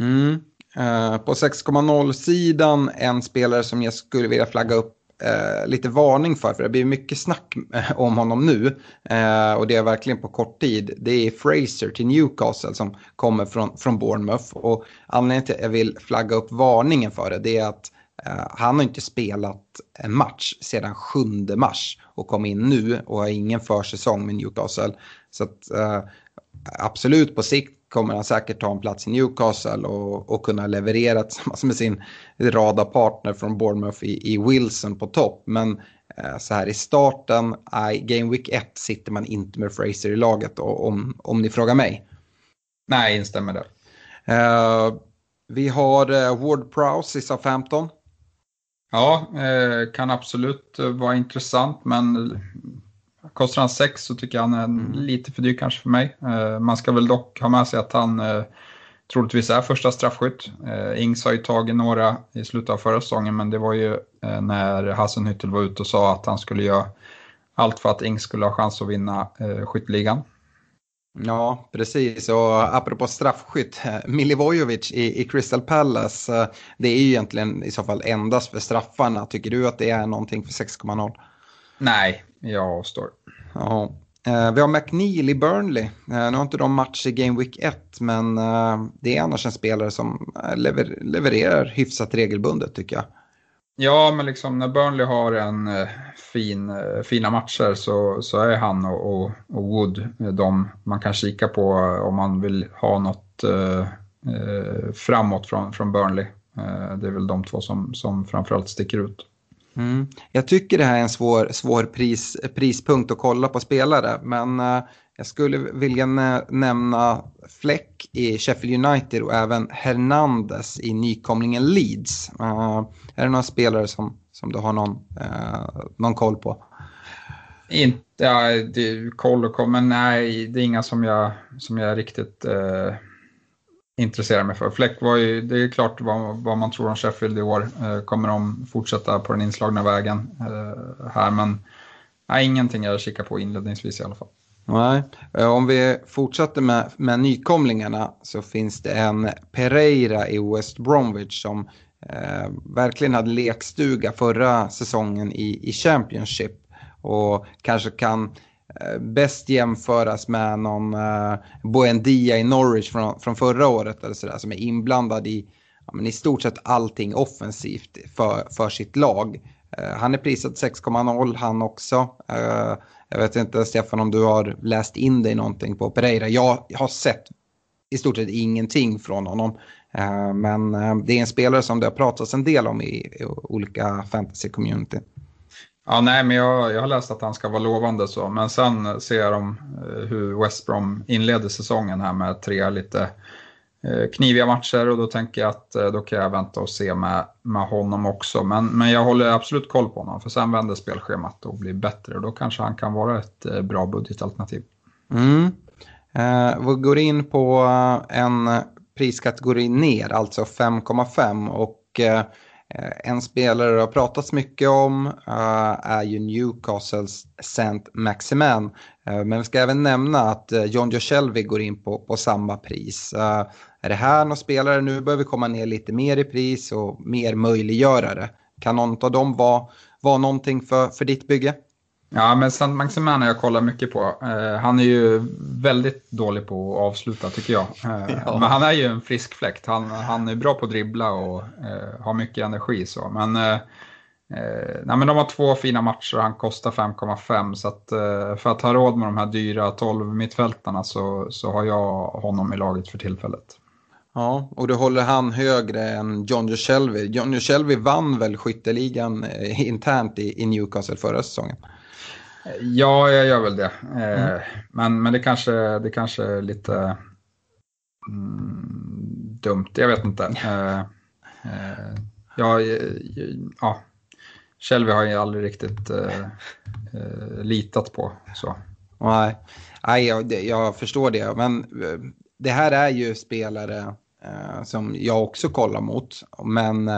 Mm. Eh, på 6,0-sidan en spelare som jag skulle vilja flagga upp eh, lite varning för, för det blir mycket snack eh, om honom nu. Eh, och det är verkligen på kort tid. Det är Fraser till Newcastle som kommer från, från Bournemouth. Och anledningen till att jag vill flagga upp varningen för det, det är att eh, han har inte spelat en match sedan 7 mars och kom in nu och har ingen försäsong med Newcastle. Så att, eh, absolut på sikt kommer han säkert ta en plats i Newcastle och, och kunna leverera tillsammans med sin radarpartner från Bournemouth i, i Wilson på topp. Men eh, så här i starten, i Game Week 1 sitter man inte med Fraser i laget och, om, om ni frågar mig. Nej, instämmer där. Eh, vi har eh, Ward Prowse i SA-15. Ja, eh, kan absolut vara intressant men Kostar han 6 så tycker jag han är mm. lite för dyr kanske för mig. Eh, man ska väl dock ha med sig att han eh, troligtvis är första straffskytt. Eh, Ings har ju tagit några i slutet av förra säsongen men det var ju när Hassenhüttel var ute och sa att han skulle göra allt för att Ings skulle ha chans att vinna skytteligan. Ja, precis. Och apropå straffskytt, Milivojevic i, i Crystal Palace, det är ju egentligen i så fall endast för straffarna. Tycker du att det är någonting för 6,0? Nej, jag avstår. Ja. Eh, vi har McNeil i Burnley. Eh, nu har inte de match i Game Week 1 men eh, det är annars en spelare som lever levererar hyfsat regelbundet tycker jag. Ja, men liksom när Burnley har en fin, fina matcher så, så är han och, och, och Wood de man kan kika på om man vill ha något eh, framåt från, från Burnley. Eh, det är väl de två som, som framförallt sticker ut. Mm. Jag tycker det här är en svår, svår pris, prispunkt att kolla på spelare, men uh, jag skulle vilja nämna Fleck i Sheffield United och även Hernandez i nykomlingen Leeds. Uh, är det några spelare som, som du har någon, uh, någon koll på? Inte, ja, det, koll och koll, men nej, det är inga som jag, som jag riktigt intresserar mig för. Fläck var ju, det är klart vad, vad man tror om Sheffield i år. Eh, kommer de fortsätta på den inslagna vägen eh, här, men nej, ingenting jag kikar på inledningsvis i alla fall. Nej, eh, om vi fortsätter med, med nykomlingarna så finns det en Pereira i West Bromwich som eh, verkligen hade lekstuga förra säsongen i, i Championship och kanske kan Eh, Eh, bäst jämföras med någon uh, Buendia i Norwich från, från förra året eller sådär, som är inblandad i ja, men i stort sett allting offensivt för, för sitt lag. Uh, han är prisad 6,0 han också. Uh, jag vet inte Stefan om du har läst in dig någonting på Pereira. Jag har sett i stort sett ingenting från honom. Men det är en spelare som det har pratats en del om i, i olika fantasy-community. Ja, nej, men jag, jag har läst att han ska vara lovande så, men sen ser de eh, hur West Brom inleder säsongen här med tre lite eh, kniviga matcher och då tänker jag att eh, då kan jag vänta och se med, med honom också. Men, men jag håller absolut koll på honom för sen vänder spelschemat och blir bättre och då kanske han kan vara ett eh, bra budgetalternativ. Mm. Eh, vi går in på eh, en priskategori ner, alltså 5,5 och Eh, Eh, en spelare det har pratats mycket om uh, är ju Newcastles Saint Maximan. Uh, eh, men vi ska även nämna att uh, John Joshelvi går in på, på samma pris. är det här någon spelare, nu behöver vi komma ner lite mer i pris och mer möjliggörare. Kan någon av dem vara, vara någonting för, för ditt bygge? Ja, men Sant Maximan har jag kollat mycket på. Eh, han är ju väldigt dålig på att avsluta tycker jag. Eh, ja. Men han är ju en frisk fläkt. Han, han är bra på att dribbla och eh, har mycket energi. Så. Men, eh, nej, men de har två fina matcher och han kostar 5,5. Så att, för att ha råd med de här dyra 12 mittfältarna så, så har jag honom i laget för tillfället. Ja, och du håller han högre än John Joe John Joe vann väl skytteligan internt i, i Newcastle förra säsongen? Ja, jag gör väl det. Eh, mm. Men, men det kanske, det kanske är lite mm, dumt, jag vet inte. Eh, eh, ja, ja, Shelby har jag aldrig riktigt eh, eh, litat på. Så. Nej, Nej jag, jag förstår det. Men eh, det här är ju spelare som jag också kollar mot. Men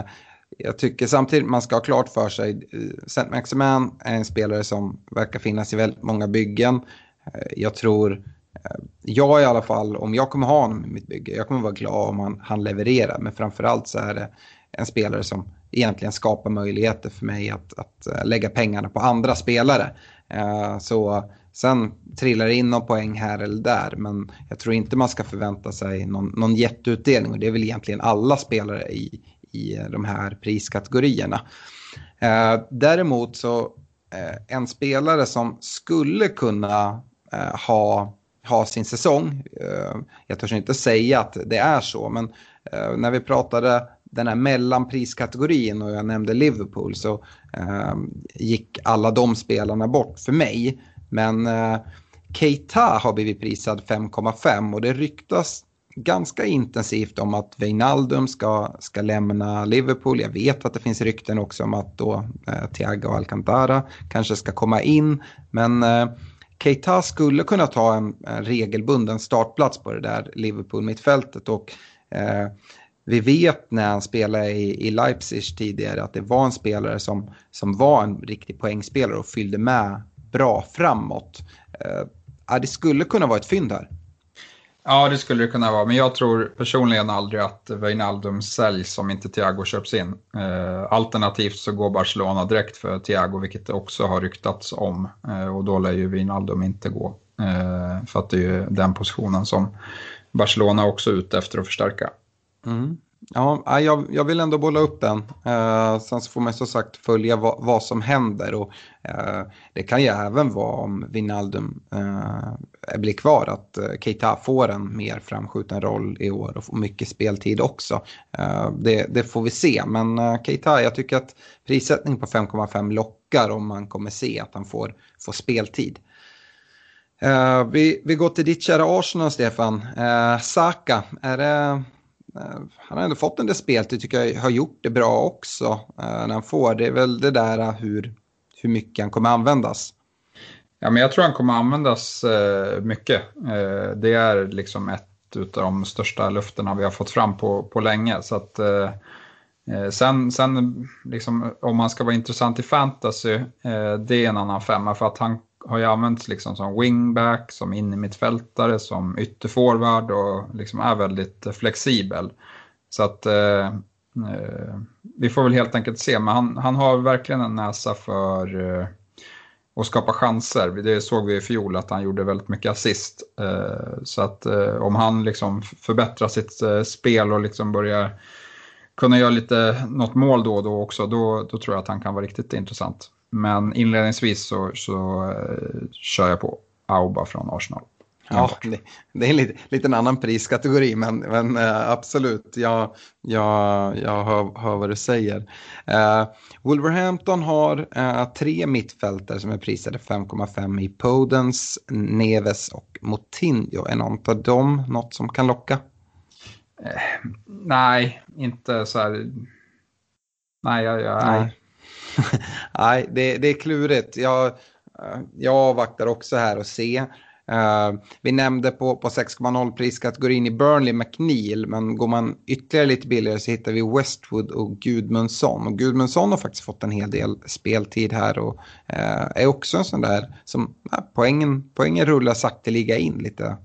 jag tycker samtidigt man ska ha klart för sig, eh, Saint Maximan är en spelare som verkar finnas i väldigt många byggen. Eh, jag tror, eh, jag i alla fall, om jag kommer ha honom i mitt bygge, jag kommer vara glad om han, han levererar. Men framförallt så är det en spelare som egentligen skapar möjligheter för mig att, att eh, lägga pengarna på andra spelare. Så sen trillar det in någon poäng här eller där, men jag tror inte man ska förvänta sig någon, någon jätteutdelning och det är väl egentligen alla spelare i, i de här priskategorierna. Eh, däremot så eh, en spelare som skulle kunna eh, ha, ha sin säsong, eh, jag törs inte säga att det är så, men eh, när vi pratade den här mellanpriskategorin och jag nämnde Liverpool så eh, gick alla de spelarna bort för mig. Men eh, Keita har blivit prisad 5,5 och det ryktas ganska intensivt om att Wijnaldum ska, ska lämna Liverpool. Jag vet att det finns rykten också om att då eh, Thiago Alcantara kanske ska komma in. Men eh, Keita skulle kunna ta en, en regelbunden startplats på det där Liverpool-mittfältet. Och eh, vi vet när han spelade i, i Leipzig tidigare att det var en spelare som, som var en riktig poängspelare och fyllde med bra framåt. Eh, det skulle kunna vara ett fynd här. Ja, det skulle det kunna vara, men jag tror personligen aldrig att Wijnaldum säljs om inte Thiago köps in. Eh, alternativt så går Barcelona direkt för Thiago, vilket det också har ryktats om. Eh, och då lär ju Wijnaldum inte gå. Eh, för att det är ju den positionen som Barcelona också är ute efter att förstärka. Mm. Ja, jag, jag vill ändå bolla upp den. Eh, sen så får man som sagt följa vad, vad som händer. Och, eh, det kan ju även vara om Wijnaldum eh, blir kvar att eh, Keita får en mer framskjuten roll i år och får mycket speltid också. Eh, det, det, får vi se, men eh, Keita, jag tycker att prissättning på 5,5 lockar om man kommer se att han får, får speltid. Uh, vi, vi går till ditt kära Arsenal, Stefan. Uh, Saka, är det Eh, han har ändå fått en del speltid, tycker jag har gjort det bra också eh, när han får. Det är väl det där eh, hur, hur mycket han kommer användas. Ja, men jag tror han kommer användas mycket. Det är liksom ett av de största lufterna vi har fått fram på, på länge. Så att, eh, sen sen liksom, om man ska vara intressant i fantasy, eh, det är en annan femma för att han har ju använts liksom som wingback, som innermittfältare, som ytterforward och liksom är väldigt flexibel. Så att eh, eh, vi får väl helt enkelt se, men han, han har verkligen en näsa för eh, att skapa chanser. Det såg vi i fjol att han gjorde väldigt mycket assist. Eh, så att eh, om han liksom förbättrar sitt eh, spel och liksom börjar kunna göra lite något mål då och då också, då, då tror jag att han kan vara riktigt intressant. Men inledningsvis så, så uh, kör jag på Auba från Arsenal. Ja, det, det, är en lite, lite annan priskategori, men, men uh, absolut, jag, jag, jag hör, hör vad du säger. Uh, Wolverhampton har uh, tre mittfältare som är prisade 5,5 i Podens, Neves och Motinho. Är någon av dem något som kan locka? nej, inte så här. Nej, jag, jag, nej. Nej, det, det är klurigt. Jag, eh, jag avvaktar också här och se. Uh, vi nämnde på, på 6,0 priskategorin i Burnley McNeil, men går man ytterligare lite billigare så hittar vi Westwood och Gudmundsson. Och Gudmundsson har faktiskt fått en hel del speltid här och uh, är också en sån där som uh, poängen, poängen rullar sakteliga in lite.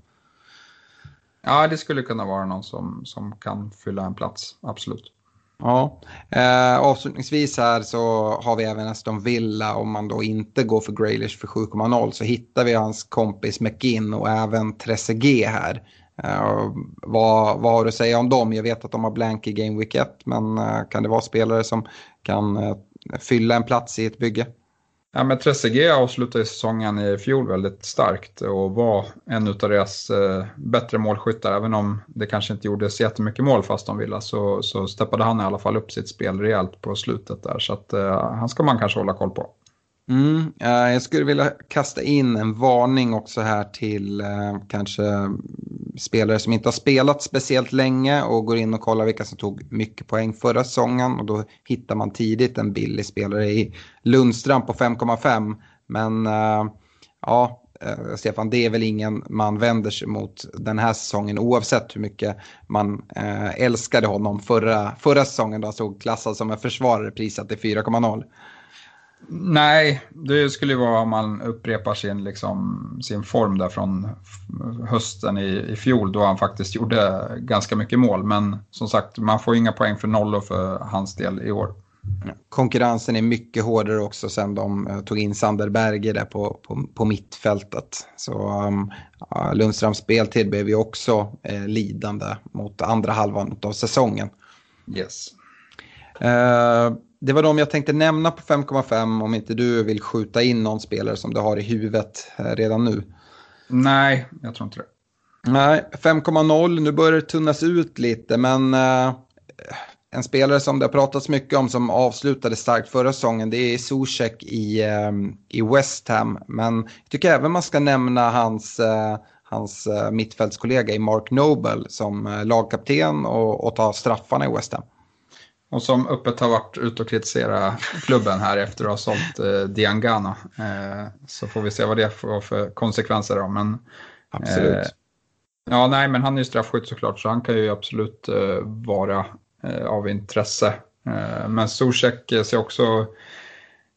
Ja, det skulle kunna vara någon som, som kan fylla en plats, absolut. Ja, eh, avslutningsvis här så har vi även Aston Villa. Om man då inte går för Graylish för 7,0 så hittar vi hans kompis McGinn och även Trezeguet här. Eh, vad, vad har du att säga om dem? Jag vet att de har blank i Game Week 1 men eh, kan det vara spelare som kan eh, fylla en plats i ett bygge? Ja, men Trezeguet avslutade säsongen i fjol väldigt starkt och var en av deras eh, bättre målskyttar. Även om det kanske inte gjordes jättemycket mål fast de ville så, så steppade han i alla fall upp sitt spel rejält på slutet där. Så att, eh, han ska man kanske hålla koll på. Mm, jag skulle vilja kasta in en varning också här till eh, kanske spelare som inte har spelat speciellt länge och går in och kollar vilka som tog mycket poäng förra säsongen och då hittar man tidigt en billig spelare i Lundstrand på 5,5. Men eh, ja, eh, Stefan, det är väl ingen man vänder sig mot den här säsongen oavsett hur mycket man eh, älskade honom förra, förra säsongen då han stod klassad som en försvarare prisat till 4,0. Nej, det skulle ju vara om man upprepar sin, liksom, sin form där från hösten i, i fjol då han faktiskt gjorde ganska mycket mål. Men som sagt, man får inga poäng för nollor för hans del i år. Konkurrensen är mycket hårdare också sen de uh, tog in Sander Berge där på, på, på mittfältet. Så um, Lundströms speltid blev ju också uh, lidande mot andra halvan av säsongen. Yes. Uh, det var de jag tänkte nämna på 5,5 om inte du vill skjuta in någon spelare som du har i huvudet eh, redan nu. Nej, jag tror inte det. Nej, 5,0, nu börjar det tunnas ut lite men uh, en spelare som det har pratats mycket om som avslutade starkt förra säsongen det är Zuzek i, um, i West Ham. Men jag tycker även man ska nämna hans, uh, hans uh, mittfältskollega i Mark Noble som lagkapten och, och ta straffarna i West Ham. Och som öppet har varit ute och kritiserat klubben här efter att ha sålt eh, Diangana. Eh, så får vi se vad det får för konsekvenser då. Men, absolut. Eh, ja, nej, men han är ju straffskytt såklart så han kan ju absolut eh, vara eh, av intresse. Eh, men Zuzek ser också,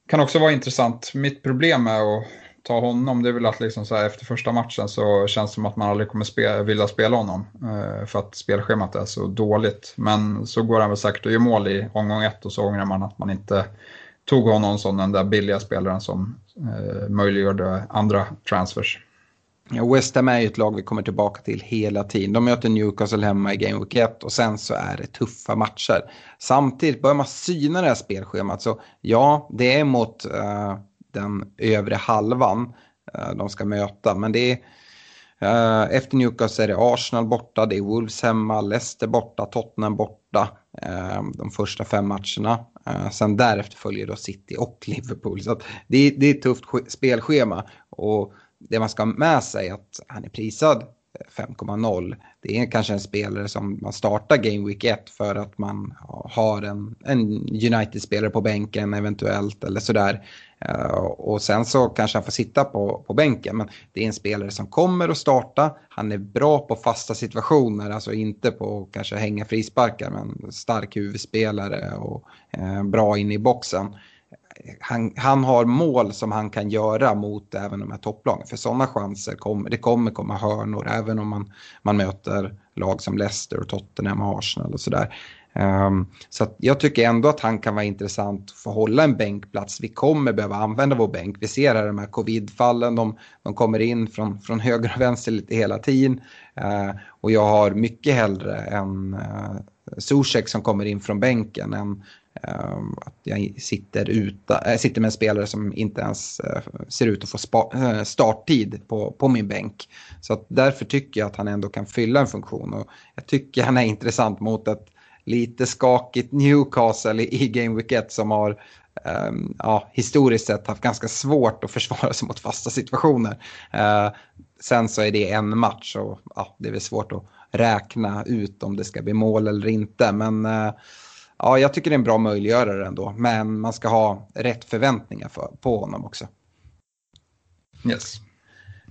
kan också vara intressant. Mitt problem är att ta honom, det är väl att liksom så här, efter första matchen så känns det som att man aldrig kommer spe, vilja spela honom. Eh, för att spelschemat är så dåligt. Men så går han väl säkert och gör mål i omgång ett och så ångrar man att man inte tog honom som den där billiga spelaren som eh, möjliggjorde andra transfers. Ja, West Ham är ju ett lag vi kommer tillbaka till hela tiden. De möter Newcastle hemma i Game Week 1 och sen så är det tuffa matcher. Samtidigt börjar man syna det här spelschemat så ja, det är mot uh, den övre halvan eh, de ska möta. Men det är eh, efter Newcastle är det Arsenal borta, det är Wolves hemma, Leicester borta, Tottenham borta eh, de första fem matcherna. Sen därefter följer då City och Liverpool. Så det är, det är ett tufft spelschema och det man ska ha med sig är att han är prisad 5,0. Det är kanske en spelare som man startar Game Week 1 för att man har en, en United-spelare på bänken eventuellt eller sådär. Eh, och sen så kanske han får sitta på, på bänken. Men det är en spelare som kommer att starta. Han är bra på fasta situationer, alltså inte på kanske hänga frisparkar, men stark huvudspelare och eh, bra in i boxen han, han, har mål som han kan göra mot även de här topplagen. För sådana chanser kommer, det kommer komma hörnor även om man, man möter lag som Leicester, och Tottenham och Arsenal och sådär. Um, så jag tycker ändå att han kan vara intressant för att hålla en bänkplats. Vi kommer behöva använda vår bänk. Vi ser här de här covidfallen, de, de kommer in från, från höger och vänster lite hela tiden. Uh, och jag har mycket hellre en uh, Zuzek som kommer in från bänken än ehm, att jag sitter, uta, äh, sitter med en spelare som inte ens eh, ser ut att få spa, starttid på, på min bänk. Så att därför tycker jag att han ändå kan fylla en funktion. Och jag tycker han är intressant mot ett lite skakigt Newcastle i Game Week 1 som har um, ja, historiskt sett haft ganska svårt att försvara sig mot fasta situationer. Uh, sen så är det en match och ja, det är väl svårt att räkna ut om det ska bli mål eller inte. Men uh, ja, jag tycker det är en bra möjliggörare ändå. Men man ska ha rätt förväntningar för, på honom också. Yes.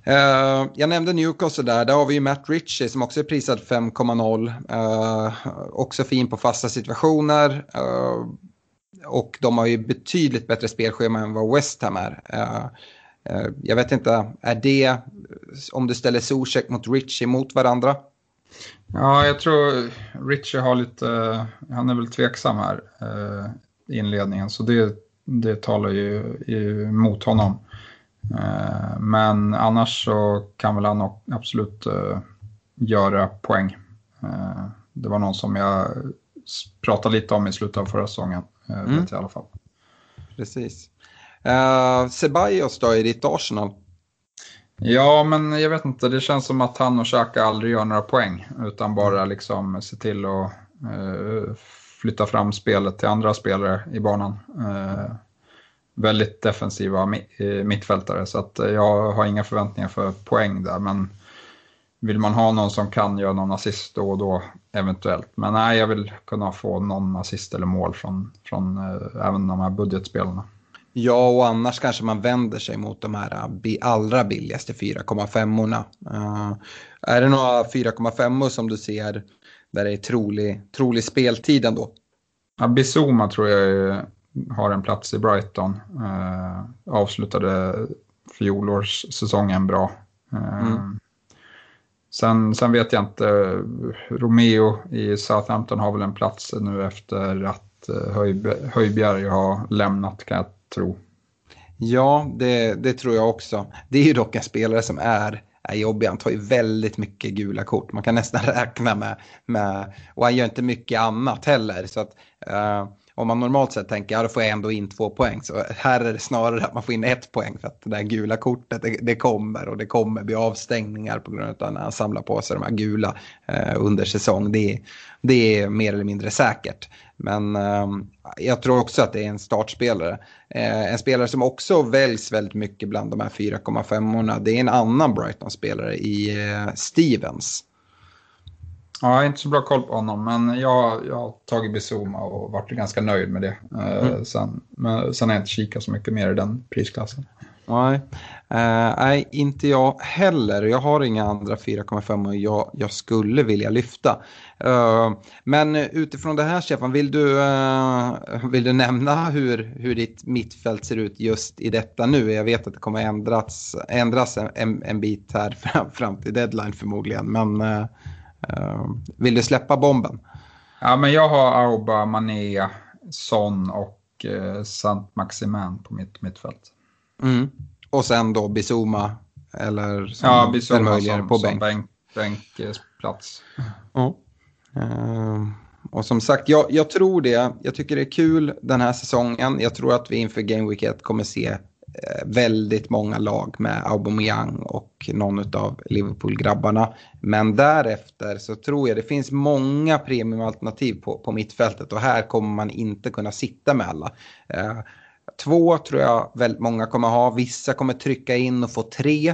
Uh, jag nämnde Newcastle där, där har vi ju Matt Ritchie som också är prisad 5,0. Uh, eh, också fin på fasta situationer. Uh, och de har ju betydligt bättre spelschema än vad West Ham är. jag vet inte, är det, om du ställer Zuzek mot Ritchie mot varandra? Ja, jag tror Ritchie har lite, han är väl tveksam här i inledningen, så det, det talar ju, ju mot honom. Eh, men annars så kan väl han absolut eh, göra poäng. Eh, det var någon som jag pratade lite om i slutet av förra säsongen, mm. i alla fall. Precis. Uh, Ceballos då i ditt Arsenal? Ja, men jag vet inte. Det känns som att han och Xhaka aldrig gör några poäng. Utan bara liksom se till att eh, flytta fram spelet till andra spelare i banan. Eh, väldigt defensiva eh, mittfältare. Så att jag har inga förväntningar för poäng där. Men vill man ha någon som kan göra någon assist då och då eventuellt. Men nej, jag vill kunna få någon assist eller mål från, från eh, även de här budgetspelarna. Ja, och annars kanske man vänder sig mot de här äh, allra billigaste 4,5orna. Uh, är det några 4,5 som du ser där det är trolig, trolig speltid ändå? Ja, Bizuma tror jag har en plats i Brighton. Uh, avslutade fjolårssäsongen bra. Uh, mm. sen, sen vet jag inte, Romeo i Southampton har väl en plats nu efter att Höjbjerg har lämnat kan jag tro. Ja, det, det tror jag också. Det är ju dock en spelare som är är jobbig. Han tar ju väldigt mycket gula kort. Man kan nästan räkna med, med och han gör inte mycket annat heller. Så att, uh, om man normalt sett tänker, ja då får jag ändå in två poäng. Så här är det snarare att man får in ett poäng för att det där gula kortet, det, det kommer och det kommer bli avstängningar på grund av när han samlar på sig de här gula eh, under säsong. Det, det är mer eller mindre säkert. Men eh, jag tror också att det är en startspelare. Eh, en spelare som också väljs väldigt mycket bland de här 4,5orna. Det är en annan Brighton-spelare i eh, Stevens. Ja, jag har inte så bra koll på honom, men jag, jag har tagit Bizuma och varit ganska nöjd med det. Eh, mm. Sen, men, sen har jag inte kikat så mycket mer i den prisklassen. Nej, uh, nej inte jag heller. Jag har inga andra 4,5 jag, jag skulle vilja lyfta. Uh, men utifrån det här Stefan, vill du, uh, vill du nämna hur, hur ditt mittfält ser ut just i detta nu? Jag vet att det kommer ändras, ändras en, en bit här fram, fram till deadline förmodligen. Men vill du släppa bomben? Ja, men jag har Auba, Mané, Son och uh, Sant Maximan på mitt mittfält. Mm. Och sen då Bizuma eller som, ja, Bizuma som, på bänk. Som bänkplats. Ja. Uh, och som sagt, jag, jag, tror det. Jag tycker det är kul den här säsongen. Jag tror att vi inför Game Week 1 kommer se Eh, väldigt många lag med Aubameyang och någon av Liverpool-grabbarna. Men därefter så tror jag det finns många premiumalternativ på, på mittfältet och här kommer man inte kunna sitta med alla. Eh, Två tror jag väldigt många kommer ha. Vissa kommer trycka in och få tre.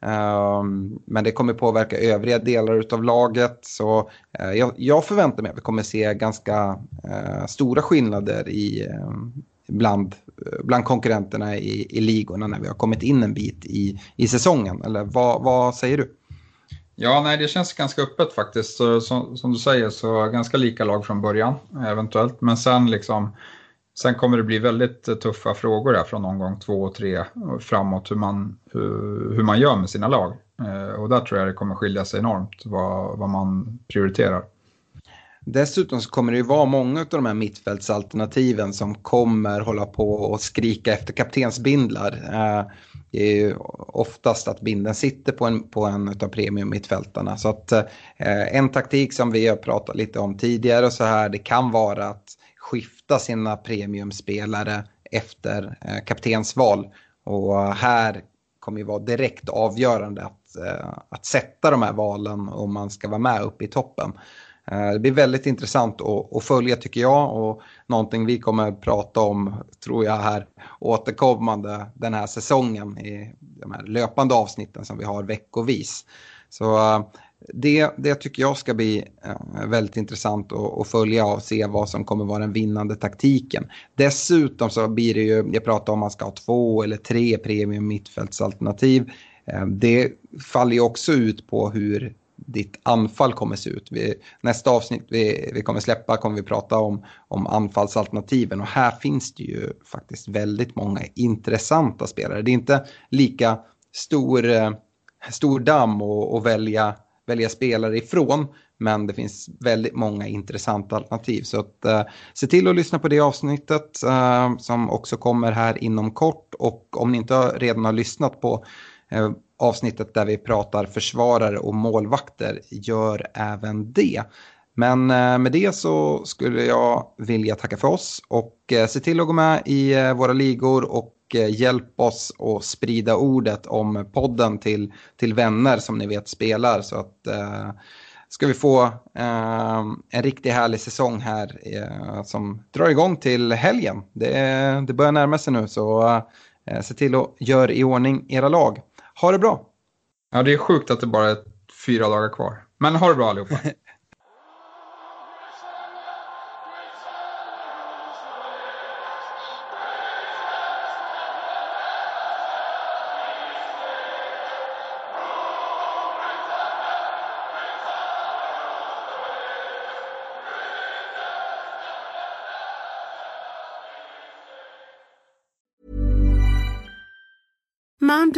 Ehm, men det kommer påverka övriga delar av laget. Så eh, jag, förväntar mig att vi kommer se ganska eh, stora skillnader i, eh, bland, bland konkurrenterna i, i ligorna när vi har kommit in en bit i, i säsongen. Eller vad, vad säger du? Ja, nej, det känns ganska öppet faktiskt. Så, som, som, du säger så ganska lika lag från början eventuellt. Men sen liksom Sen kommer det bli väldigt tuffa frågor här från omgång två och tre framåt hur man, hur, hur man gör med sina lag. Eh, och där tror jag det kommer skilja sig enormt vad, vad man prioriterar. Dessutom så kommer det ju vara många av de här mittfältsalternativen som kommer hålla på och skrika efter kaptensbindlar. Eh, det är ju oftast att binden sitter på en, på en av premiummittfältarna. Så att eh, en taktik som vi har pratat lite om tidigare och så här, det kan vara att skifta sina premiumspelare efter eh, kaptensval. Och här kommer ju vara direkt avgörande att, att sätta de här valen om man ska vara med uppe i toppen. Eh, det blir väldigt intressant att, följa tycker jag och någonting vi kommer prata om tror jag här återkommande den här säsongen i de här löpande avsnitten som vi har veckovis. Så eh, det, det tycker jag ska bli eh, väldigt intressant att, följa och se vad som kommer vara den vinnande taktiken. Dessutom så blir det ju, jag pratar om man ska ha två eller tre premium mittfältsalternativ. Det faller ju också ut på hur ditt anfall kommer se ut. Vi, nästa avsnitt vi, vi kommer släppa kommer vi prata om, om anfallsalternativen och här finns det ju faktiskt väldigt många intressanta spelare. Det är inte lika stor, eh, stor damm att välja, välja spelare ifrån men det finns väldigt många intressanta alternativ. Så att, uh, se till att lyssna på det avsnittet uh, som också kommer här inom kort och om ni inte redan har lyssnat på uh, avsnittet där vi pratar försvarare och målvakter gör även det. Men eh, med det så skulle jag vilja tacka för oss och eh, se till att gå med i eh, våra ligor och hjälp oss att sprida ordet om podden till, till vänner som ni vet spelar. Så att eh, ska vi få eh, en riktigt härlig säsong här eh, som drar igång till helgen. Det, det börjar närma sig nu så se till att göra i ordning era lag. Ha det bra! Ja, det är sjukt att det bara är fyra dagar kvar. Men ha det bra allihopa!